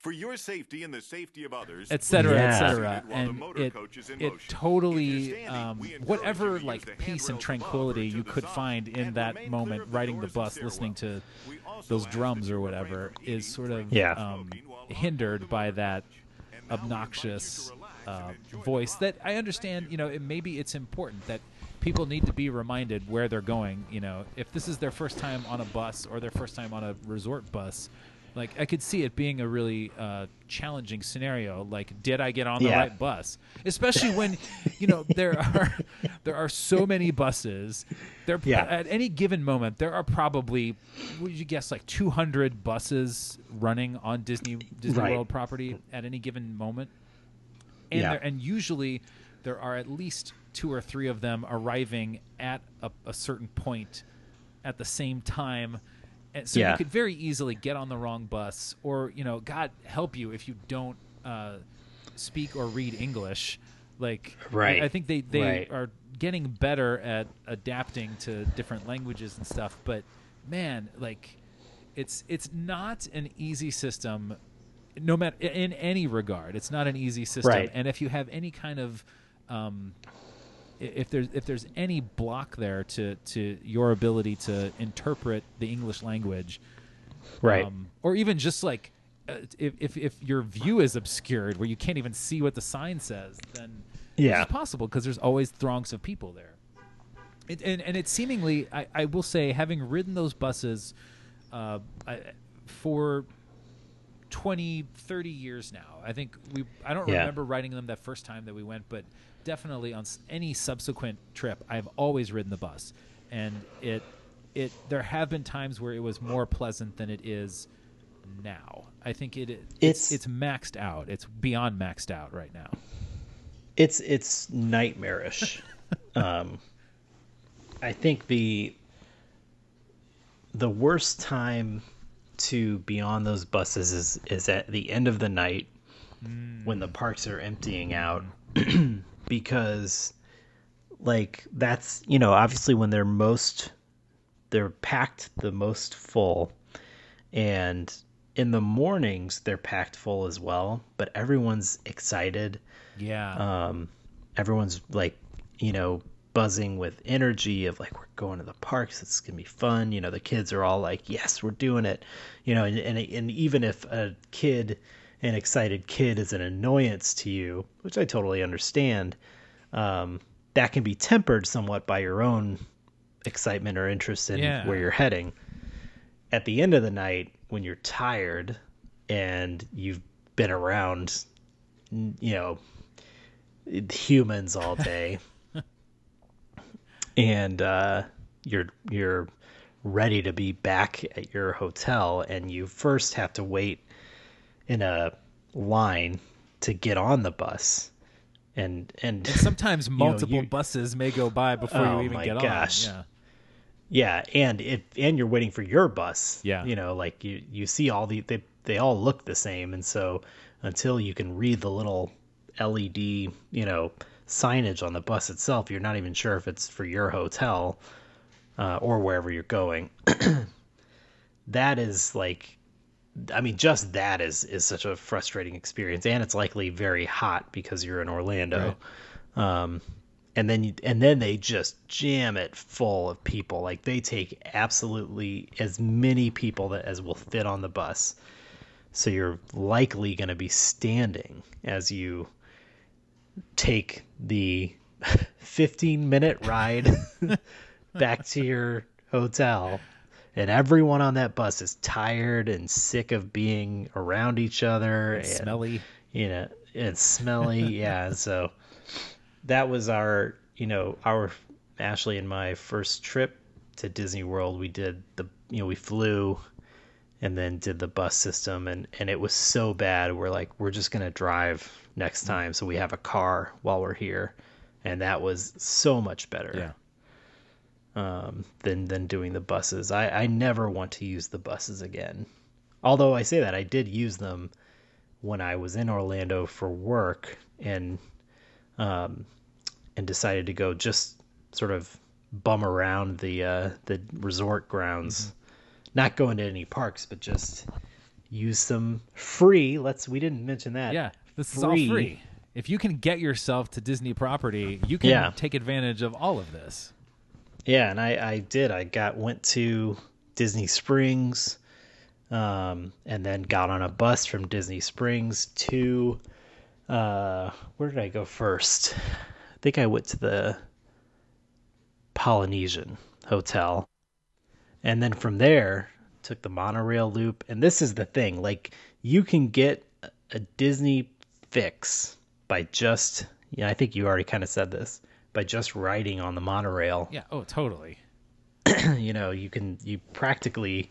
For your safety and the safety of others, et cetera, Yeah. et cetera. While the And it, coach is in it totally, um, whatever you to use like peace and tranquility you could find in that moment riding the doors and bus, listening to stairwell. We also those drums or whatever is sort of Yeah. um, smoking while on hindered by that coach. And now we invite you obnoxious uh, and enjoy the voice that I understand, you know, it, maybe it's important that people need to be reminded where they're going. You know, if this is their first time on a bus or their first time on a resort bus, like I could see it being a really uh, challenging scenario. Like, did I get on the Yeah. right bus? Especially when, you know, there are there are so many buses. There Yeah. at any given moment there are probably, would you guess, like 200 buses running on Disney Disney Right. World property at any given moment and Yeah. there, and usually there are at least two or three of them arriving at a, a certain point at the same time and so Yeah. you could very easily get on the wrong bus or you know god help you if you don't uh, speak or read english like I- Right. I, think they, they Right. are getting better at adapting to different languages and stuff but man like it's it's not an easy system no matter in any regard it's not an easy system Right. and if you have any kind of um, if there's if there's any block there to to your ability to interpret the english language right. um, or even just like uh, if, if if your view is obscured where you can't even see what the sign says then Yeah. it's possible because there's always throngs of people there it, and and it's seemingly I, I will say having ridden those buses uh, I, for 20 30 years now i think we i don't Yeah. remember riding them that first time that we went but definitely on any subsequent trip i've always ridden the bus and it it there have been times where it was more pleasant than it is now. I think it it's It's- it's maxed out. It's beyond maxed out right now. it's it's nightmarish. um, I think the the worst time to be on those buses is is at the end of the night when the parks are emptying out because like that's you know obviously when they're most they're packed the most full and in the mornings they're packed full as well but everyone's excited Yeah. um, everyone's like you know buzzing with energy of like we're going to the parks it's gonna be fun you know the kids are all like yes we're doing it you know and, and, and even if a kid an excited kid is an annoyance to you which i totally understand um, that can be tempered somewhat by your own excitement or interest in Yeah. where you're heading at the end of the night when you're tired and you've been around you know humans all day and uh, you're you're ready to be back at your hotel and you first have to wait in a line to get on the bus and and Sometimes know, multiple you- buses may go by before Oh you even get gosh. on. Yeah. Yeah, and if and you're waiting for your bus. Yeah. You know, like you you see all the they they all look the same and so until you can read the little LED, you know, signage on the bus itself, you're not even sure if it's for your hotel uh, or wherever you're going. that is like I mean just that is is such a frustrating experience and it's likely very hot because you're in Orlando. Um and then you, and then they just jam it full of people. Like they take absolutely as many people that as will fit on the bus. So you're likely going to be standing as you take the 15 minute ride back to your hotel. And everyone on that bus is tired and sick of being around each other and Smelly. you know it's smelly yeah and so that was our you know our ashley and my first trip to disney world we did the you know we flew and then did the bus system and and it was so bad we're like we're just gonna drive next time so we have a car while we're here and that was so much better Yeah. Um, than than doing the buses. I, I never want to use the buses again. Although I say that I did use them when I was in Orlando for work and um, and decided to go just sort of bum around the uh, the resort grounds, not going to any parks, but just use some free. Let's we didn't mention that. Yeah. This is all free. If you can get yourself to Disney property, you can Yeah. take advantage of all of this. Yeah, and I, I did. I got went to Disney Springs, um, and then got on a bus from Disney Springs to uh, where did I go first? I think I went to the Polynesian Hotel, and then from there took the monorail loop. And this is the thing: like you can get a Disney fix by just yeah. I think you already kind of said this by just riding on the monorail Yeah. Oh, totally. you know you can you practically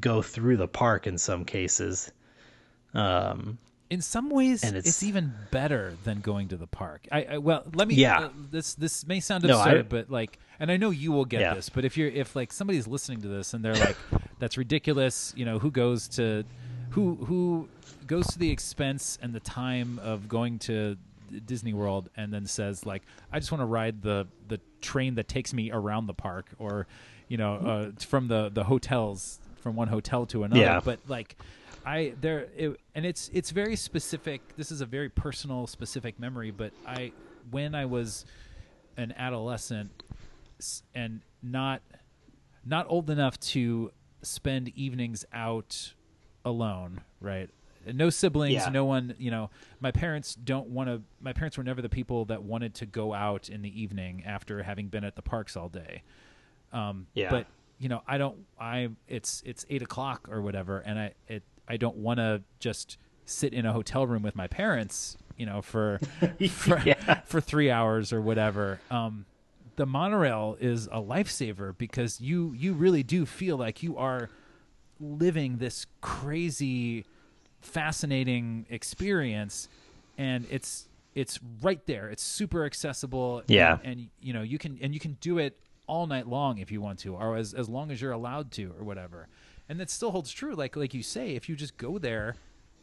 go through the park in some cases um In some ways, And it's, it's- even better than going to the park. I, I well, let me. Yeah. uh, this this may sound No, absurd, I- but like, and I know you will get Yeah. this. But if you're if like somebody's listening to this and they're like, "That's ridiculous," you know, who goes to, who who goes to the expense and the time of going to Disney World and then says like, "I just want to ride the the train that takes me around the park," or, you know, uh, from the the hotels from one hotel to another. Yeah. But like I there it, and it's it's very specific. This is a very personal, specific memory. But I when I was an adolescent and not not old enough to spend evenings out alone, right? No siblings, Yeah. no one. You know, my parents don't want to. My parents were never the people that wanted to go out in the evening after having been at the parks all day. Um, Yeah. But you know, I don't. I it's it's eight o'clock or whatever, and I it I don't want to just sit in a hotel room with my parents. You know, for for, Yeah. for three hours or whatever. Um, the monorail is a lifesaver because you you really do feel like you are living this crazy, fascinating experience, and it's it's right there. It's super accessible. Yeah. and, and you know you can and you can do it all night long if you want to, or as as long as you're allowed to, or whatever. And that still holds true. Like like you say, if you just go there,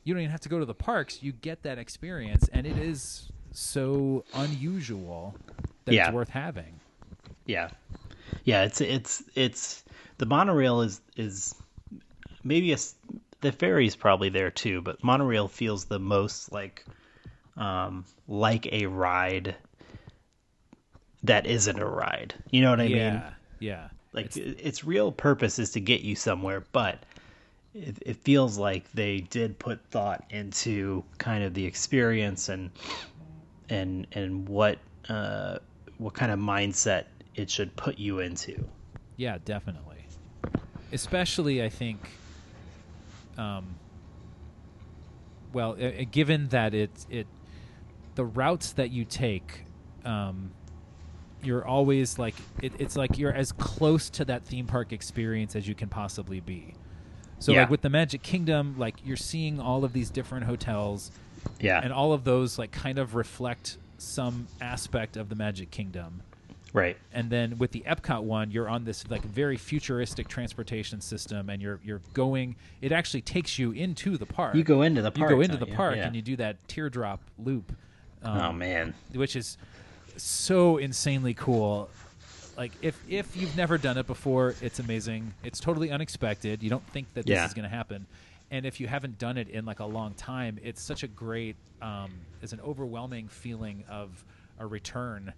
you don't even have to go to the parks. You get that experience, and it is so unusual that Yeah. it's worth having. Yeah, yeah. It's it's it's the monorail is is maybe a the ferry's probably there too, but monorail feels the most like um like a ride that isn't a ride. You know what I yeah, mean? yeah. Yeah. Like i- its real purpose is to get you somewhere, but it, it feels like they did put thought into kind of the experience and and and what uh, what kind of mindset it should put you into. Yeah, definitely. Especially, I think. Um, well, uh, given that it it the routes that you take, um, you're always like it, it's like you're as close to that theme park experience as you can possibly be. So, Yeah. like with the Magic Kingdom, like you're seeing all of these different hotels, Yeah, and all of those like kind of reflect some aspect of the Magic Kingdom right. and then with the Epcot one, you're on this like very futuristic transportation system, and you're you're going. It actually takes you into the park. You go into the park. You go into the you? park, Yeah. and you do that teardrop loop, um, oh man, which is so insanely cool. Like if if you've never done it before, it's amazing. It's totally unexpected. You don't think that this Yeah. is going to happen. And if you haven't done it in like a long time, it's such a great, um, it's an overwhelming feeling of a return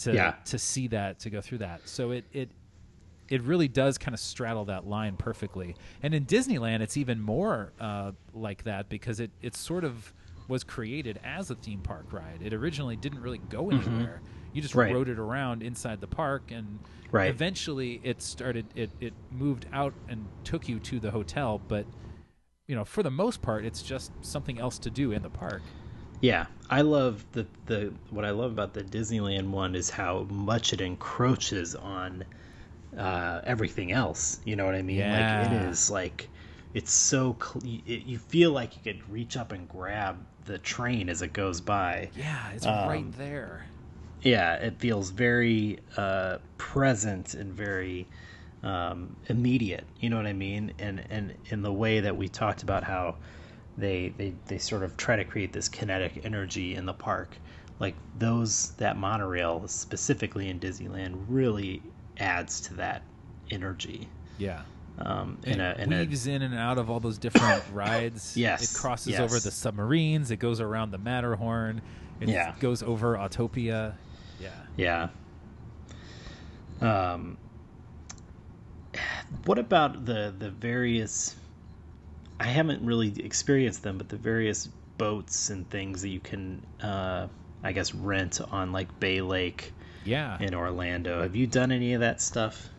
to Yeah. to see that to go through that. So it it it really does kind of straddle that line perfectly. And in Disneyland, it's even more uh, like that because it it sort of was created as a theme park ride. It originally didn't really go anywhere. You just Mm-hmm. Right. rode it around inside the park, and Right. eventually it started. It it moved out and took you to the hotel, but. You know, for the most part, it's just something else to do in the park. Yeah, I love the the what I love about the Disneyland one is how much it encroaches on uh, everything else. You know what I mean? Like Yeah. it is like it's so cl- it, you feel like you could reach up and grab the train as it goes by. Yeah, it's Um, right there. Yeah, it feels very uh, present and very um, immediate. You know what I mean? And and in the way that we talked about how they they they sort of try to create this kinetic energy in the park, like those that monorail specifically in Disneyland really adds to that energy. Yeah. Um, in a, it in a weaves in and out of all those different rides. Yes, It crosses yes. over the submarines. It goes around the Matterhorn. It Yeah. goes over Autopia. Yeah. Yeah. Um, what about the the various? I haven't really experienced them, but the various boats and things that you can, uh, I guess, rent on like Bay Lake Yeah. in Orlando. Have you done any of that stuff?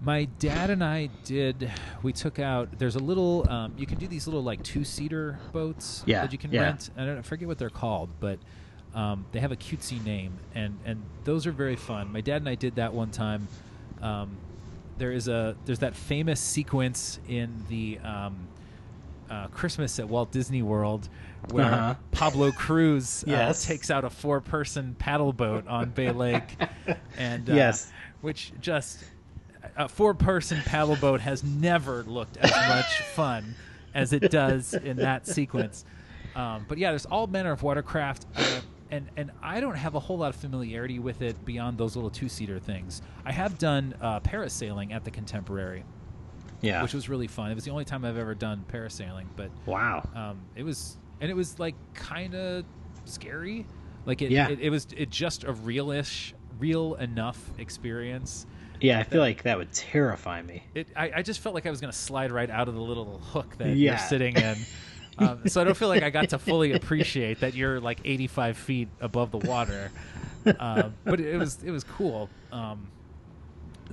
My dad and I did. We took out. There's a little. Um, you can do these little like two seater boats Yeah, that you can yeah. rent. I don't I forget what they're called, but um, they have a cutesy name, and and those are very fun. My dad and I did that one time. Um, there is a there's that famous sequence in the um, uh, Christmas at Walt Disney World where Uh-huh. Pablo Cruise uh, takes out a four person paddle boat on Bay Lake, and uh, Yes. which just a four person paddle boat has never looked as much fun as it does in that sequence. Um, but yeah, there's all manner of watercraft, uh, and and I don't have a whole lot of familiarity with it beyond those little two seater things. I have done uh, parasailing at the Contemporary, Yeah. which was really fun. It was the only time I've ever done parasailing, but wow. um, it was and it was like kind of scary. Like it, Yeah. it, it was it just a realish, real enough experience. Yeah, I feel like that would terrify me. It, I, I just felt like I was going to slide right out of the little hook that Yeah. you're sitting in. Um, so I don't feel like I got to fully appreciate that you're like 85 feet above the water. Uh, but it was it was cool. Um,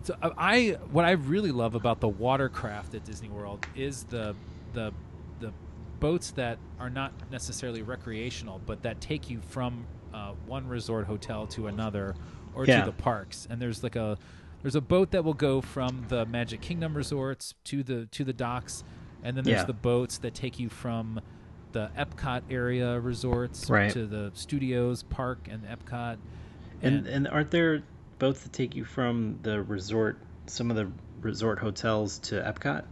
so uh, I what I really love about the watercraft at Disney World is the the the boats that are not necessarily recreational, but that take you from uh, one resort hotel to another or Yeah. to the parks. And there's like a there's a boat that will go from the Magic Kingdom resorts to the to the docks, and then there's Yeah. the boats that take you from the Epcot area resorts Right. to the studios park and Epcot. And and aren't there boats that take you from the resort, some of the resort hotels to Epcot?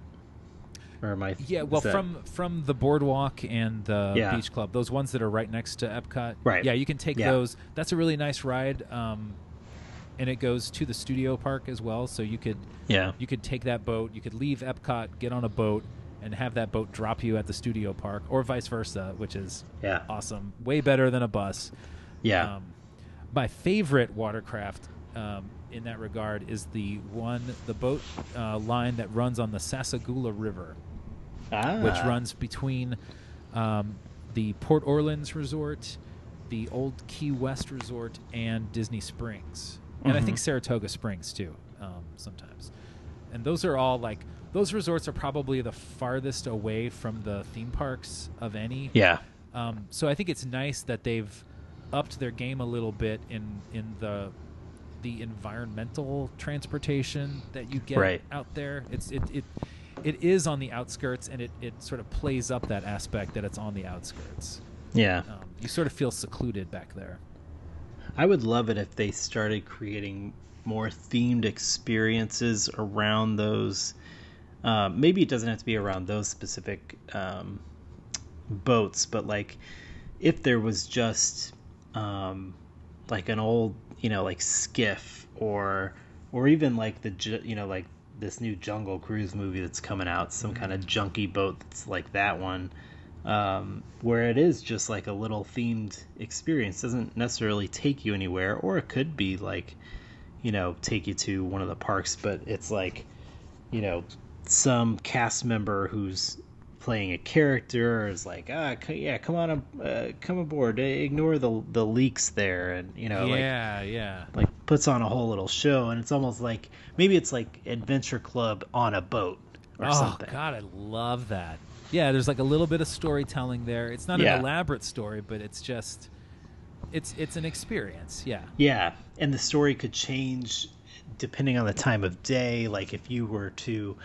Or am I? Yeah, well, that- from from the boardwalk and the Yeah. beach club, those ones that are right next to Epcot. Right. Yeah, you can take Yeah. those. That's a really nice ride, um, and it goes to the studio park as well. So you could yeah, you could take that boat. You could leave Epcot, get on a boat, and have that boat drop you at the studio park, or vice versa, which is yeah, awesome. Way better than a bus. yeah, Um, my favorite watercraft um, in that regard is the one, the boat uh, line that runs on the Sassagoula River ah, which runs between um, the Port Orleans Resort, the Old Key West Resort, and Disney Springs, and I think Saratoga Springs too. Um, sometimes, and those are all like those resorts are probably the farthest away from the theme parks of any. yeah, Um, so I think it's nice that they've upped their game a little bit in in the the environmental transportation that you get Right. out there. It's it it it is on the outskirts, and it it sort of plays up that aspect that it's on the outskirts. yeah. Um, you sort of feel secluded back there. I would love it if they started creating more themed experiences around those. Uh, maybe it doesn't have to be around those specific um, boats, but like if there was just um, like an old, you know, like skiff or or even like the you know like this new Jungle Cruise movie that's coming out, some kind of junky boat that's like that one um, where it is just like a little themed experience. Doesn't necessarily take you anywhere, or it could be like, you know, take you to one of the parks, but it's like, you know, some cast member who's playing a character is like, ah, c- yeah, come on, uh, come aboard, ignore the the leaks there, and you know, like yeah, yeah. like puts on a whole little show, and it's almost like maybe it's like Adventure Club on a boat or something. oh something. God, I love that. Yeah, there's like a little bit of storytelling there. It's not Yeah. an elaborate story, but it's just it's it's an experience. Yeah. Yeah, and the story could change depending on the time of day. Like if you were to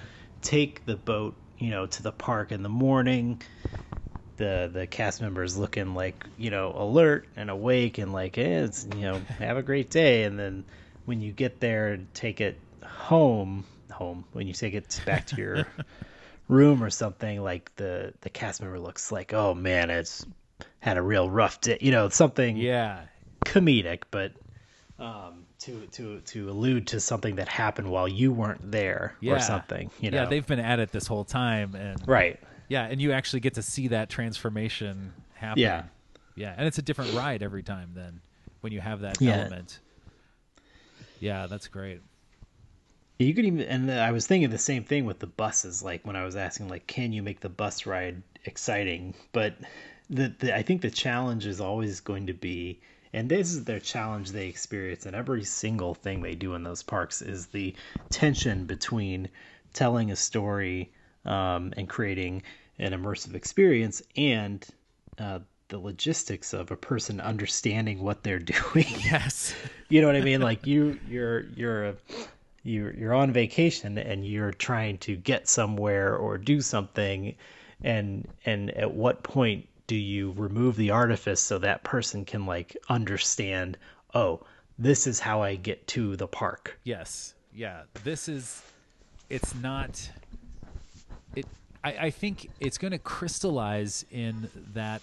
take the boat, you know, to the park in the morning, the the cast members looking like you know alert and awake and like eh, it's you know have a great day, and then when you get there and take it home, home when you take it back to your room or something, like the the cast member looks like oh man, it's had a real rough day, you know, something Yeah. comedic, but um, to to to allude to something that happened while you weren't there Yeah. or something. You know, Yeah, they've been at it this whole time and right. Yeah, and you actually get to see that transformation happen. Yeah. Yeah, and it's a different ride every time then when you have that Yeah. element. Yeah, that's great. You could even, and I was thinking the same thing with the buses. Like when I was asking, like, can you make the bus ride exciting? But the, the I think the challenge is always going to be, and this is their challenge they experience in every single thing they do in those parks is the tension between telling a story um, and creating an immersive experience and uh, the logistics of a person understanding what they're doing. Yes. you know what I mean? Like you, you're you're a, you're you're on vacation and you're trying to get somewhere or do something, and and at what point do you remove the artifice so that person can like understand? Oh, this is how I get to the park. Yes. Yeah. This is it's not it I, I think it's gonna crystallize in that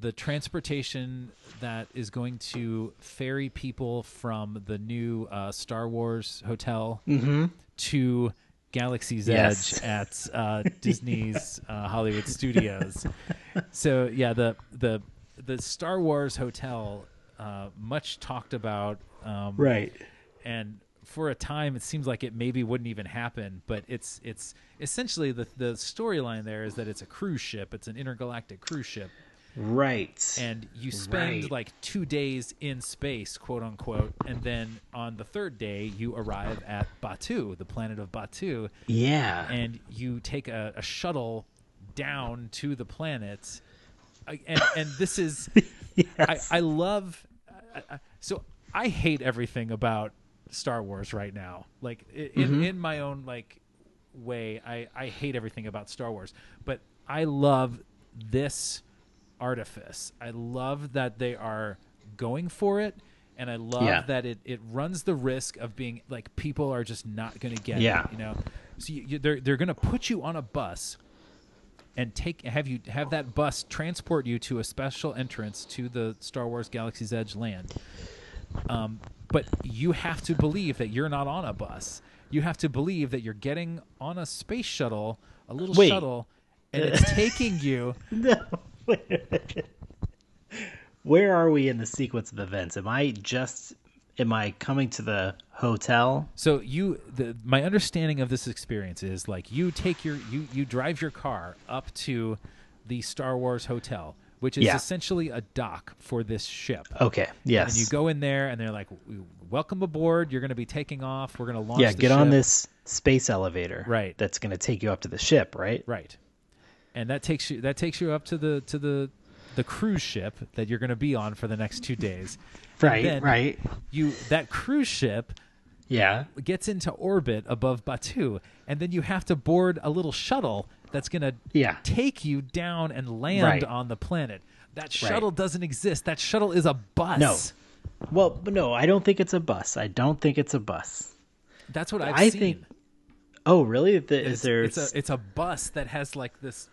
the transportation that is going to ferry people from the new uh, Star Wars hotel to Galaxy's Yes. Edge at uh, Disney's uh, Hollywood Studios. So yeah, the the the Star Wars hotel, uh, much talked about, um, Right. and for a time it seems like it maybe wouldn't even happen but it's it's essentially the the storyline there is that it's a cruise ship it's an intergalactic cruise ship Right. and you spend Right. like two days in space quote unquote and then on the third day you arrive at Batuu the planet of Batuu yeah. and you take a, a shuttle down to the planet and and this is I, I love I, so I hate everything about Star Wars right now. Like in mm-hmm. in my own like way, I I hate everything about Star Wars, but I love this artifice. I love that they are going for it. And I love Yeah. that it, it runs the risk of being like people are just not going to get Yeah. it. You know, so you, you, they're they're going to put you on a bus and take have you have that bus transport you to a special entrance to the Star Wars Galaxy's Edge land. Um, but you have to believe that you're not on a bus. You have to believe that you're getting on a space shuttle, a little Wait. shuttle, and it's taking you. No. wait a minute. Where are we in the sequence of events? Am I just am I coming to the hotel? So you, the, my understanding of this experience is like you take your you you drive your car up to the Star Wars hotel, which is Yeah. essentially a dock for this ship. Okay. Yes. And you go in there, and they're like, "Welcome aboard. You're going to be taking off. We're going to launch." yeah, get on this space elevator. Right. That's going to take you up to the ship, right? Right. And that takes you that takes you up to the to the the cruise ship that you're going to be on for the next 2 days. Right, then right. You that cruise ship Yeah. gets into orbit above Batuu and then you have to board a little shuttle that's going to Yeah. take you down and land Right. on the planet. That Right. shuttle doesn't exist. That shuttle is a bus. No. Well, no, I don't think it's a bus. I don't think it's a bus. That's what I've I seen. think Oh, really? The, is there it's a it's a bus that has like this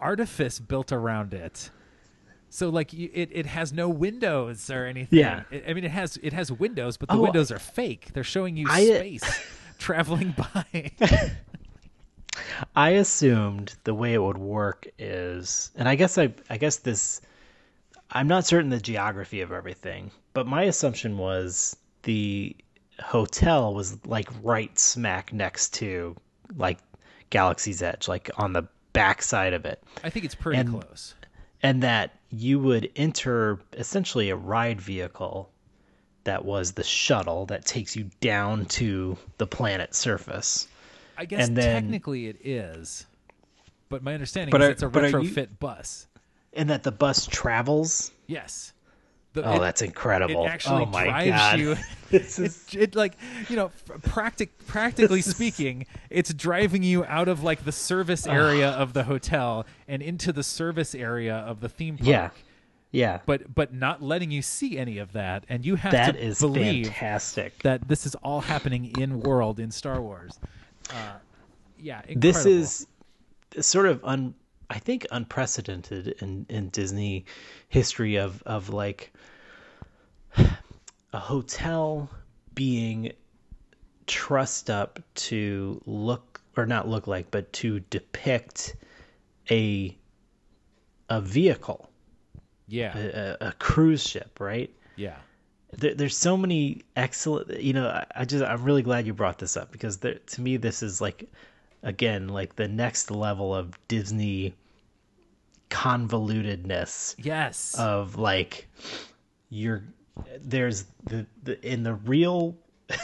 artifice built around it. So like you, it, it has no windows or anything. Yeah. It- I mean it has it has windows, but the Oh, windows are fake. They're showing you I- uh, space traveling by. I assumed the way it would work is, and I guess I, I guess this, I'm not certain the geography of everything, but my assumption was the hotel was like right smack next to like Galaxy's Edge, like on the back side of it, I think it's pretty And- close. And that you would enter essentially a ride vehicle that was the shuttle that takes you down to the planet's surface. I guess and then- technically it is. But my understanding But is are- it's a but are you- retrofit bus. And that the bus travels. Yes. The- Oh, it- that's incredible. It actually oh my drives God. you. This it, is it like you know, practic practically This is- speaking, it's driving you out of like the service area of the hotel and into the service area of the theme park. yeah. Yeah. But but not letting you see any of that, and you have That to is believe fantastic. that this is all happening in world in Star Wars. Uh, yeah, this is sort of un I think unprecedented in in Disney history of of like a hotel being trussed up to look or not look like but to depict a a vehicle. Yeah. A, a cruise ship right? Yeah. there, there's so many excellent you know I, I just i'm really glad you brought this up because there, to me this is like again like the next level of disney convolutedness Yes. of like you're there's the, the in the real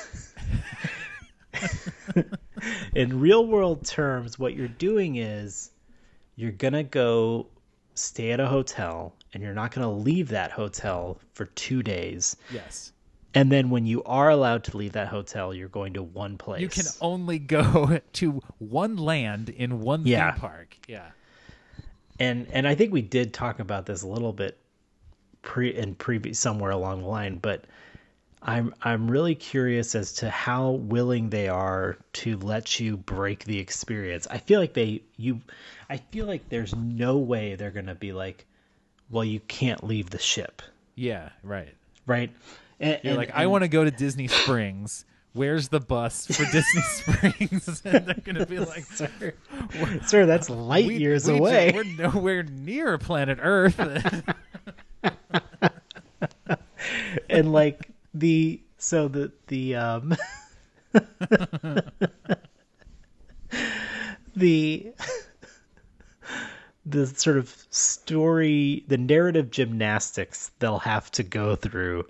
in real world terms what you're doing is you're gonna go stay at a hotel and you're not gonna leave that hotel for two days yes. And then when you are allowed to leave that hotel you're going to one place You can only go to one land in one Yeah. theme park. Yeah. and and I think we did talk about this a little bit pre in previous somewhere along the line, but I'm I'm really curious as to how willing they are to let you break the experience. I feel like they you I feel like there's no way they're going to be like well you can't leave the ship, Yeah. Right. right? And, You're and- like, I want to go to Disney Springs. Where's the bus for Disney Springs? and they're gonna be like, sir, sir, that's light "We- years we away. we're nowhere near planet Earth. and like the so the the um the the sort of story the narrative gymnastics they'll have to go through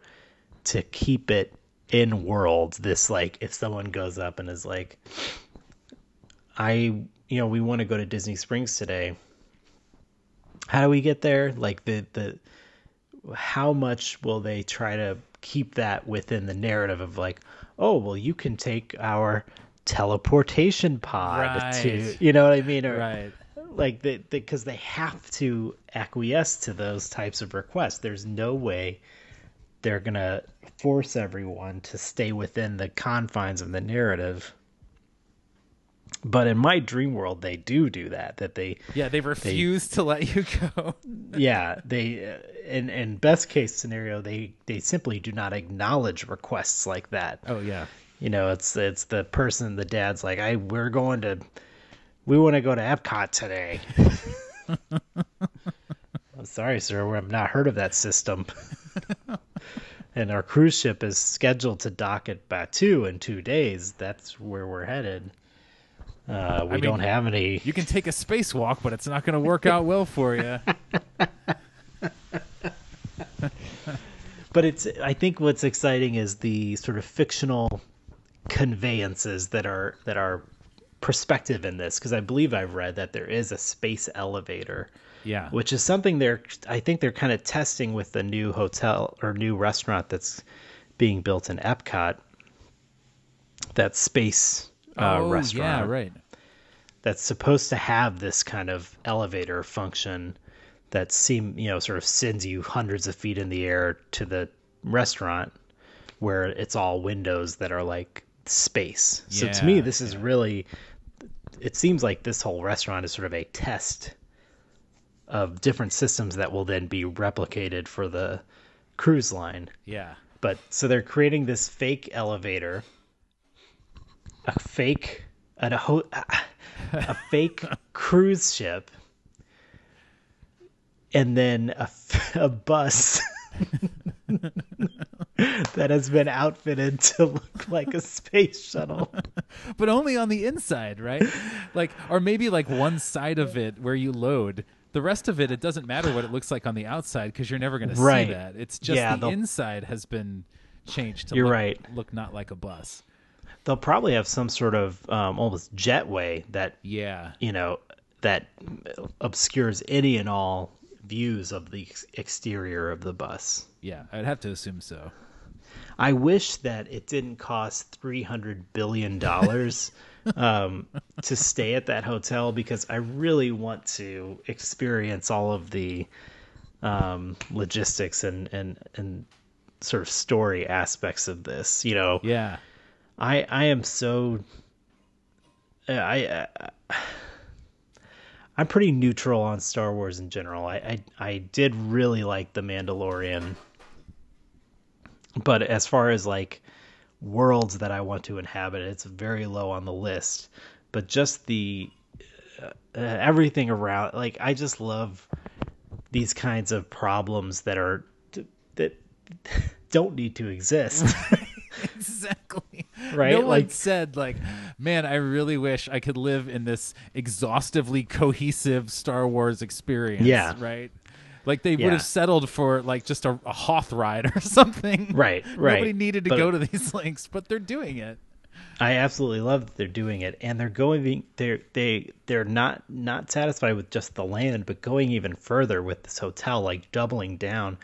to keep it in world this like if someone goes up and is like i you know we want to go to disney springs today how do we get there like the the how much will they try to keep that within the narrative of like, oh well, you can take our teleportation pod to, you know what I mean, or Right. like they because they, have to acquiesce to those types of requests. There's no way they're gonna force everyone to stay within the confines of the narrative. But in my dream world, they do do that. That they, Yeah, they refuse to let you go. yeah, they, uh, in in best case scenario, they they simply do not acknowledge requests like that. Oh yeah. You know, it's it's the person, the dad's like, I we're going to, we want to go to Epcot today. I'm sorry, sir, I've not heard of that system. and our cruise ship is scheduled to dock at Batuu in two days. That's where we're headed. Uh, we mean, don't have any. You can take a spacewalk, but it's not going to work out well for you. but it's i think what's exciting is the sort of fictional conveyances that are that are perspective in this because i believe i've read that there is a space elevator Yeah. which is something they're i think they're kind of testing with the new hotel or new restaurant that's being built in epcot that space uh, oh, restaurant yeah, right. that's supposed to have this kind of elevator function that seem you know sort of sends you hundreds of feet in the air to the restaurant where it's all windows that are like space. So to me Yeah, this is really it seems like this whole restaurant is sort of a test of different systems that will then be replicated for the cruise line. Yeah. But so they're creating this fake elevator, a fake, a, ho- a fake cruise ship, and then a, a bus that has been outfitted to look like a space shuttle. But only on the inside, right? like or maybe like one side of it where you load. The rest of it it doesn't matter what it looks like on the outside because you're never going to Right. see that. It's just Yeah, the they'll- inside has been changed to You're look, right. look not like a bus. They'll probably have some sort of um, almost jetway that Yeah. you know that obscures any and all views of the ex- exterior of the bus. Yeah, I'd have to assume so. I wish that it didn't cost three hundred billion dollars um, to stay at that hotel because I really want to experience all of the um, logistics and, and and sort of story aspects of this. You know, Yeah. I I am so I, I I'm pretty neutral on Star Wars in general. I, I I did really like the Mandalorian, but as far as like worlds that I want to inhabit, it's very low on the list. But just the uh, everything around, like I just love these kinds of problems that are that don't need to exist. exactly. Right? No one Like- said like, man, I really wish I could live in this exhaustively cohesive Star Wars experience. Yeah. Right. Like they Yeah. would have settled for like just a, a Hoth ride or something. Right, right. Nobody needed to But- go to these links, but they're doing it. I absolutely love that they're doing it, and they're going. They're they they're not not satisfied with just the land, but going even further with this hotel, like doubling down.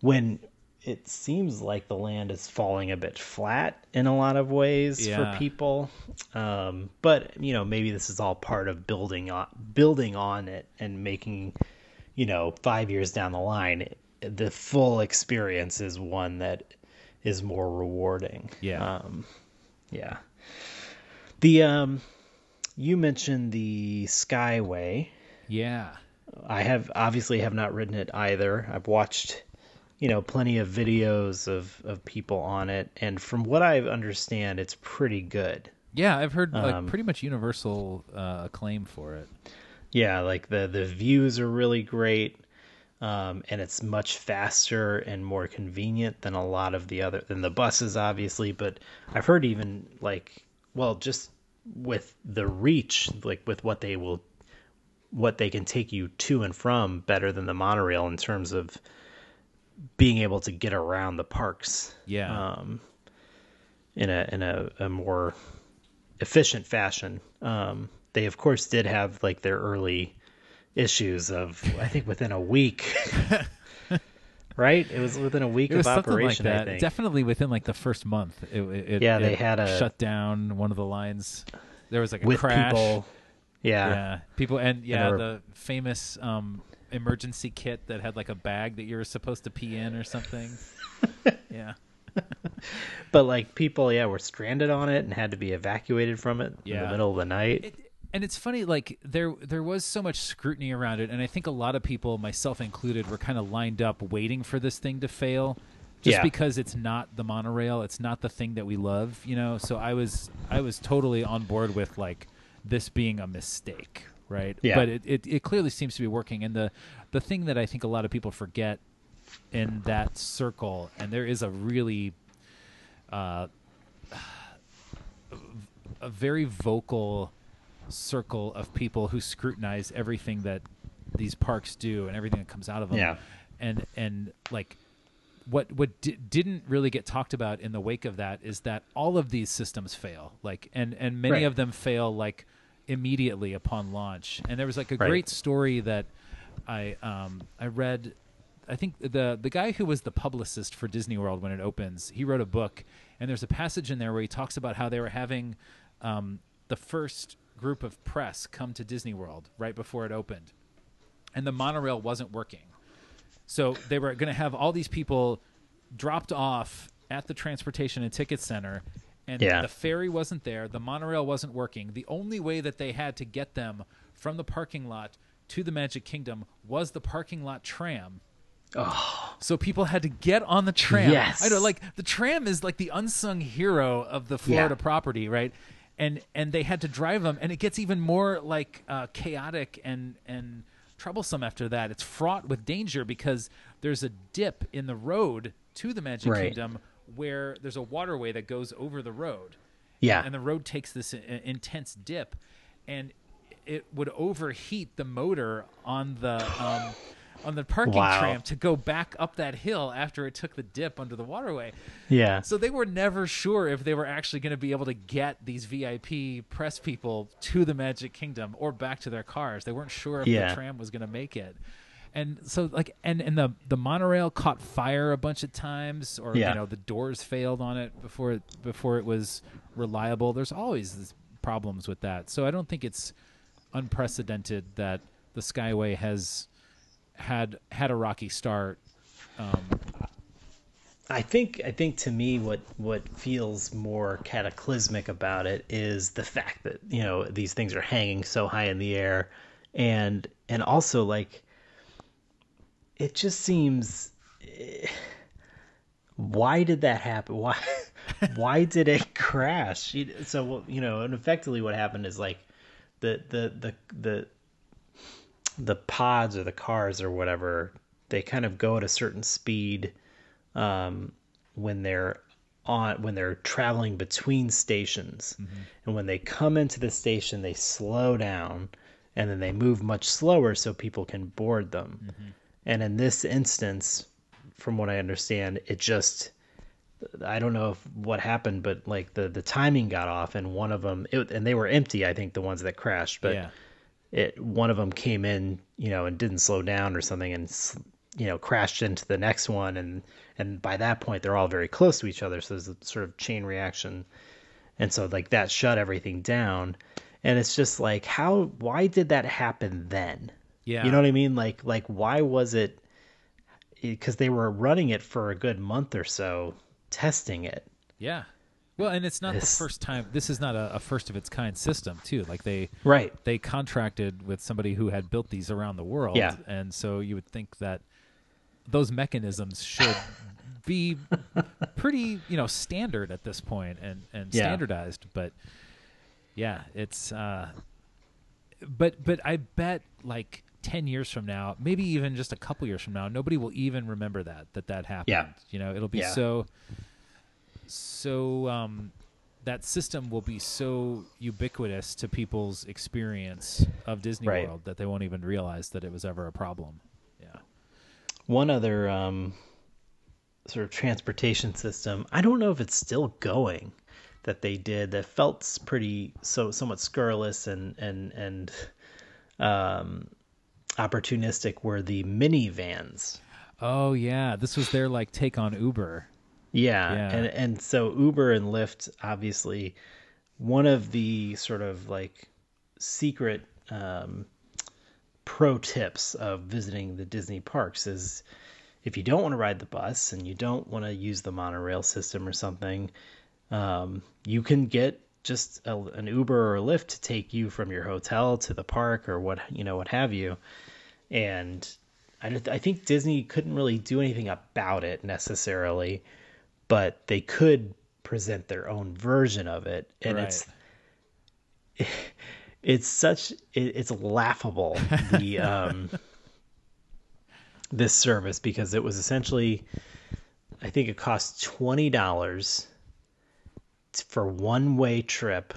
When it seems like the land is falling a bit flat in a lot of ways Yeah. for people, um, but you know maybe this is all part of building on building on it and making, you know, five years down the line, the full experience is one that is more rewarding. Yeah. Um, yeah. The um you mentioned the Skyway. Yeah. I have obviously have not ridden it either. I've watched you know plenty of videos of of people on it and from what I understand it's pretty good. Yeah, I've heard like Um, pretty much universal uh, acclaim for it. Yeah, like the the views are really great. Um, and it's much faster and more convenient than a lot of the other than the buses obviously, but I've heard even like well just with the reach like with what they will what they can take you to and from better than the monorail in terms of being able to get around the parks Yeah. um, in a in a, a more efficient fashion. Um, they of course did have like their early issues of I think within a week right? It was within a week It was of like operation. I that. think. Definitely within like the first month. It, it, Yeah, they had a- shut down one of the lines. There was like a crash. people. Yeah. Yeah, people, and yeah, were- the famous um, emergency kit that had like a bag that you were supposed to pee in or something. yeah, But like people, yeah, were stranded on it and had to be evacuated from it in the middle of the night. it, and it's funny, like there there was so much scrutiny around it, and I think a lot of people, myself included, were kind of lined up waiting for this thing to fail. Just Yeah. because it's not the monorail, it's not the thing that we love, you know. So I was I was totally on board with like this being a mistake, right? Yeah. But it, it, it clearly seems to be working. And the the thing that I think a lot of people forget in that circle, and there is a really uh, a very vocal circle of people who scrutinize everything that these parks do and everything that comes out of them. Yeah. And and like what what di- didn't really get talked about in the wake of that is that all of these systems fail. Like and and many Right. of them fail like immediately upon launch. And there was like a Right. great story that I um I read I think the the guy who was the publicist for Disney World when it opens, he wrote a book, and there's a passage in there where he talks about how they were having um, the first group of press come to Disney World right before it opened, and the monorail wasn't working. So they were going to have all these people dropped off at the transportation and ticket center, and Yeah. the ferry wasn't there. The monorail wasn't working. The only way that they had to get them from the parking lot to the Magic Kingdom was the parking lot tram. Oh. So people had to get on the tram. Yes. I know, like the tram is like the unsung hero of the Florida Yeah. property, right? And and they had to drive them, and it gets even more like uh, chaotic and and troublesome after that. It's fraught with danger because there's a dip in the road to the Magic Right. Kingdom where there's a waterway that goes over the road Yeah. and the road takes this i- intense dip, and it would overheat the motor on the um, on the parking Wow. tram to go back up that hill after it took the dip under the waterway. yeah. So they were never sure if they were actually going to be able to get these VIP press people to the Magic Kingdom or back to their cars. They weren't sure if Yeah. the tram was going to make it. And so like and and the the monorail caught fire a bunch of times or Yeah. you know the doors failed on it before it before it was reliable. There's always this problems with that. So I don't think it's unprecedented that the Skyway has had had a rocky start. Um, I think I think to me what what feels more cataclysmic about it is the fact that you know these things are hanging so high in the air and and also like it just seems eh, why did that happen why why did it crash so you know and effectively what happened is like the the the the the pods or the cars or whatever they kind of go at a certain speed um, when they're on when they're traveling between stations. And when they come into the station they slow down and then they move much slower so people can board them. And in this instance from what i understand it just i don't know if what happened but like the the timing got off and one of them it, and they were empty i think the ones that crashed but yeah. It one of them came in, you know, and didn't slow down or something, and you know crashed into the next one, and and by that point they're all very close to each other, so there's a sort of chain reaction, and so like that shut everything down, and it's just like how why did that happen then? Yeah. You know what I mean? Like like why was it? Eh, because they were running it for a good month or so, testing it. Yeah. Well, and it's not This- the first time. This is not a, a first of its kind system, too. Like they Right. they contracted with somebody who had built these around the world, Yeah. and so you would think that those mechanisms should be pretty, you know, standard at this point and and Yeah. standardized. But yeah, it's. uh But but I bet like ten years from now, maybe even just a couple years from now, nobody will even remember that that that happened. Yeah. You know, it'll be Yeah. so so um that system will be so ubiquitous to people's experience of Disney Right. World that they won't even realize that it was ever a problem. Yeah. One other um, sort of transportation system, I don't know if it's still going, that they did that felt pretty so somewhat scurrilous and and and um, opportunistic were the minivans. Oh yeah, this was their like take on Uber. Yeah, Yeah. and and so Uber and Lyft, obviously, one of the sort of like secret um, pro tips of visiting the Disney parks is if you don't want to ride the bus and you don't want to use the monorail system or something, um, you can get just a, an Uber or a Lyft to take you from your hotel to the park or what you know what have you, and I, I think Disney couldn't really do anything about it necessarily, but they could present their own version of it, and it's it's such it, it's laughable the um this service because it was essentially I think it cost twenty dollars for one way trip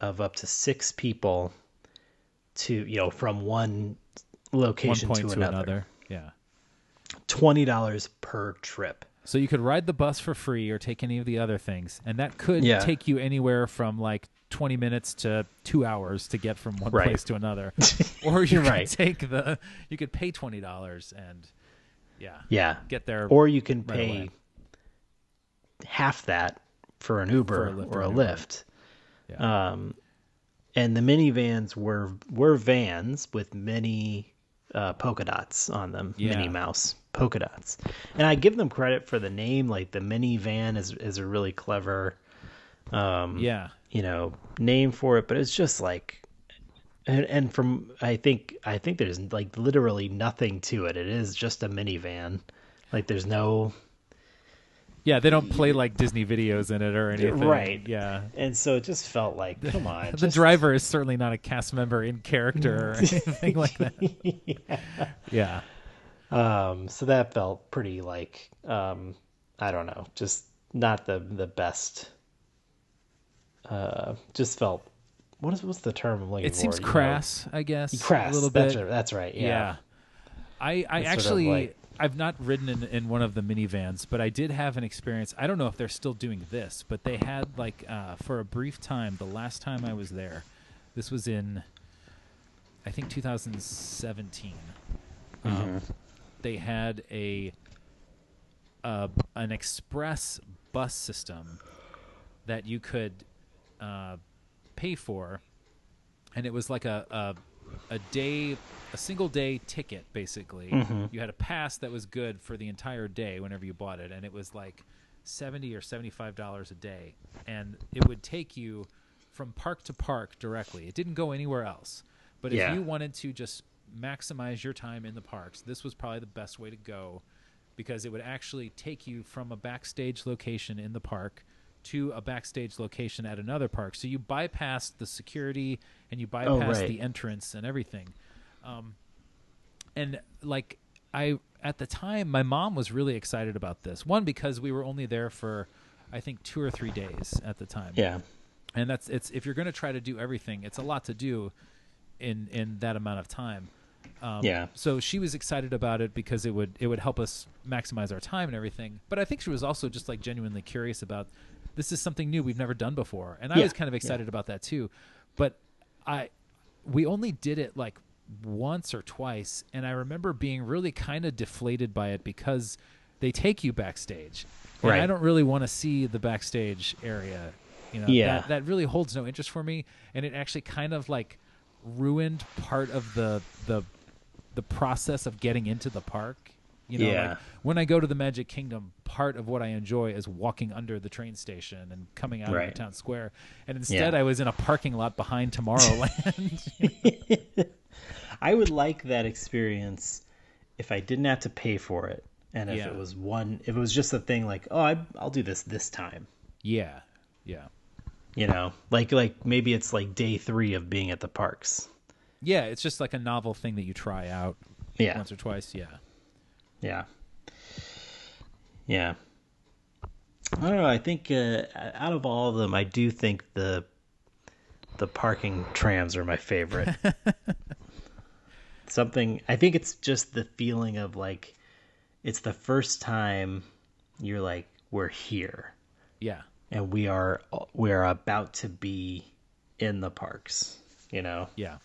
of up to six people to you know from one One location point to, to another. another. Yeah. Twenty dollars per trip. So you could ride the bus for free or take any of the other things, and that could Yeah. take you anywhere from like 20 minutes to two hours to get from one Right. place to another. or you You're could right. take the, you could pay twenty dollars and, yeah, Yeah. get there. Or you can right pay away. half that for an Uber For a or or a Uber. Lyft. Yeah. Um, and the minivans were were vans with many uh, polka dots on them, Yeah. Minnie Mouse polka dots. And I give them credit for the name. Like the minivan is is a really clever, um, yeah, you know, name for it. But it's just like, and, and from I think I think there's like literally nothing to it. It is just a minivan. Like there's no yeah. They don't play like Disney videos in it or anything. Right. Yeah. And so it just felt like, come on. The just- driver is certainly not a cast member in character or anything like that. Yeah. Um, so that felt pretty like, um, I don't know, just not the the best. Uh, just felt. What is what's the term I'm looking It for? seems you know? crass, I guess. Crass. A little bit. That's right. That's right. Yeah. Yeah. I, I It's sort of actually like- I've not ridden in, in one of the minivans, but I did have an experience. I don't know if they're still doing this, but they had like uh, for a brief time. The last time I was there, this was in I think 2017. Um, they had a uh, an express bus system that you could uh, pay for, and it was like a, a a day, a single day ticket. Basically, you had a pass that was good for the entire day whenever you bought it, and it was like seventy or seventy five dollars a day, and it would take you from park to park directly. It didn't go anywhere else. But if Yeah. you wanted to just maximize your time in the parks, this was probably the best way to go because it would actually take you from a backstage location in the park to a backstage location at another park. So you bypassed the security and you bypassed right. the entrance and everything. Um, and like I at the time, my mom was really excited about this. One because we were only there for I think two or three days at the time Yeah. and that's it's if you're going to try to do everything it's a lot to do in in that amount of time um, Yeah. so she was excited about it because it would it would help us maximize our time and everything. But i think she was also just like genuinely curious about this is something new we've never done before. And i Yeah, was kind of excited about that too. But i we only did it like once or twice. And i remember being really kind of deflated by it because they take you backstage. And i don't really want to see the backstage area you know? Yeah. that, that really holds no interest for me. And it actually kind of like ruined part of the the the process of getting into the park you know Yeah. like when i go to the magic kingdom part of what i enjoy is walking under the train station and coming out Right. of the town square and instead Yeah. i was in a parking lot behind tomorrowland I would like that experience if I didn't have to pay for it, and if Yeah. it was one, if it was just a thing like, oh, I, I'll do this this time. yeah yeah You know, like like maybe it's like day three of being at the parks. Yeah it's just like a novel thing that you try out Yeah. once or twice yeah Yeah. Yeah. I don't know. I think uh, out of all of them, I do think the the parking trams are my favorite. Something. I think it's just the feeling of like it's the first time you're like we're here yeah and we are we are about to be in the parks. You know. yeah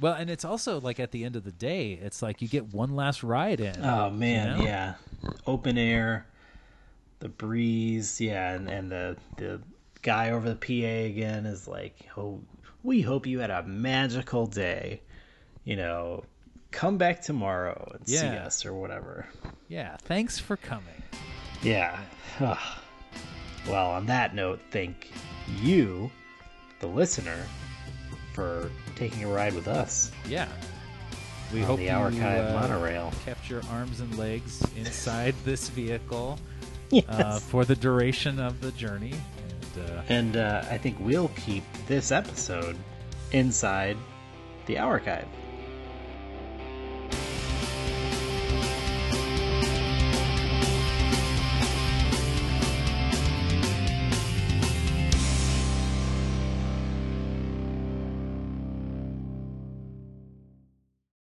Well, and it's also like at the end of the day, it's like you get one last ride in. Oh man, know? yeah. Open air, the breeze, yeah, and, and the the guy over the PA again is like, "Oh, we hope you had a magical day." You know, come back tomorrow and see us or whatever. Yeah, thanks for coming. Yeah. Well, on that note, thank you, the listener, for taking a ride with us Yeah. We on hope the you Archive uh, monorail. kept your arms and legs inside this vehicle Yes. uh, for the duration of the journey. And uh, And uh, I think we'll keep this episode inside the archive.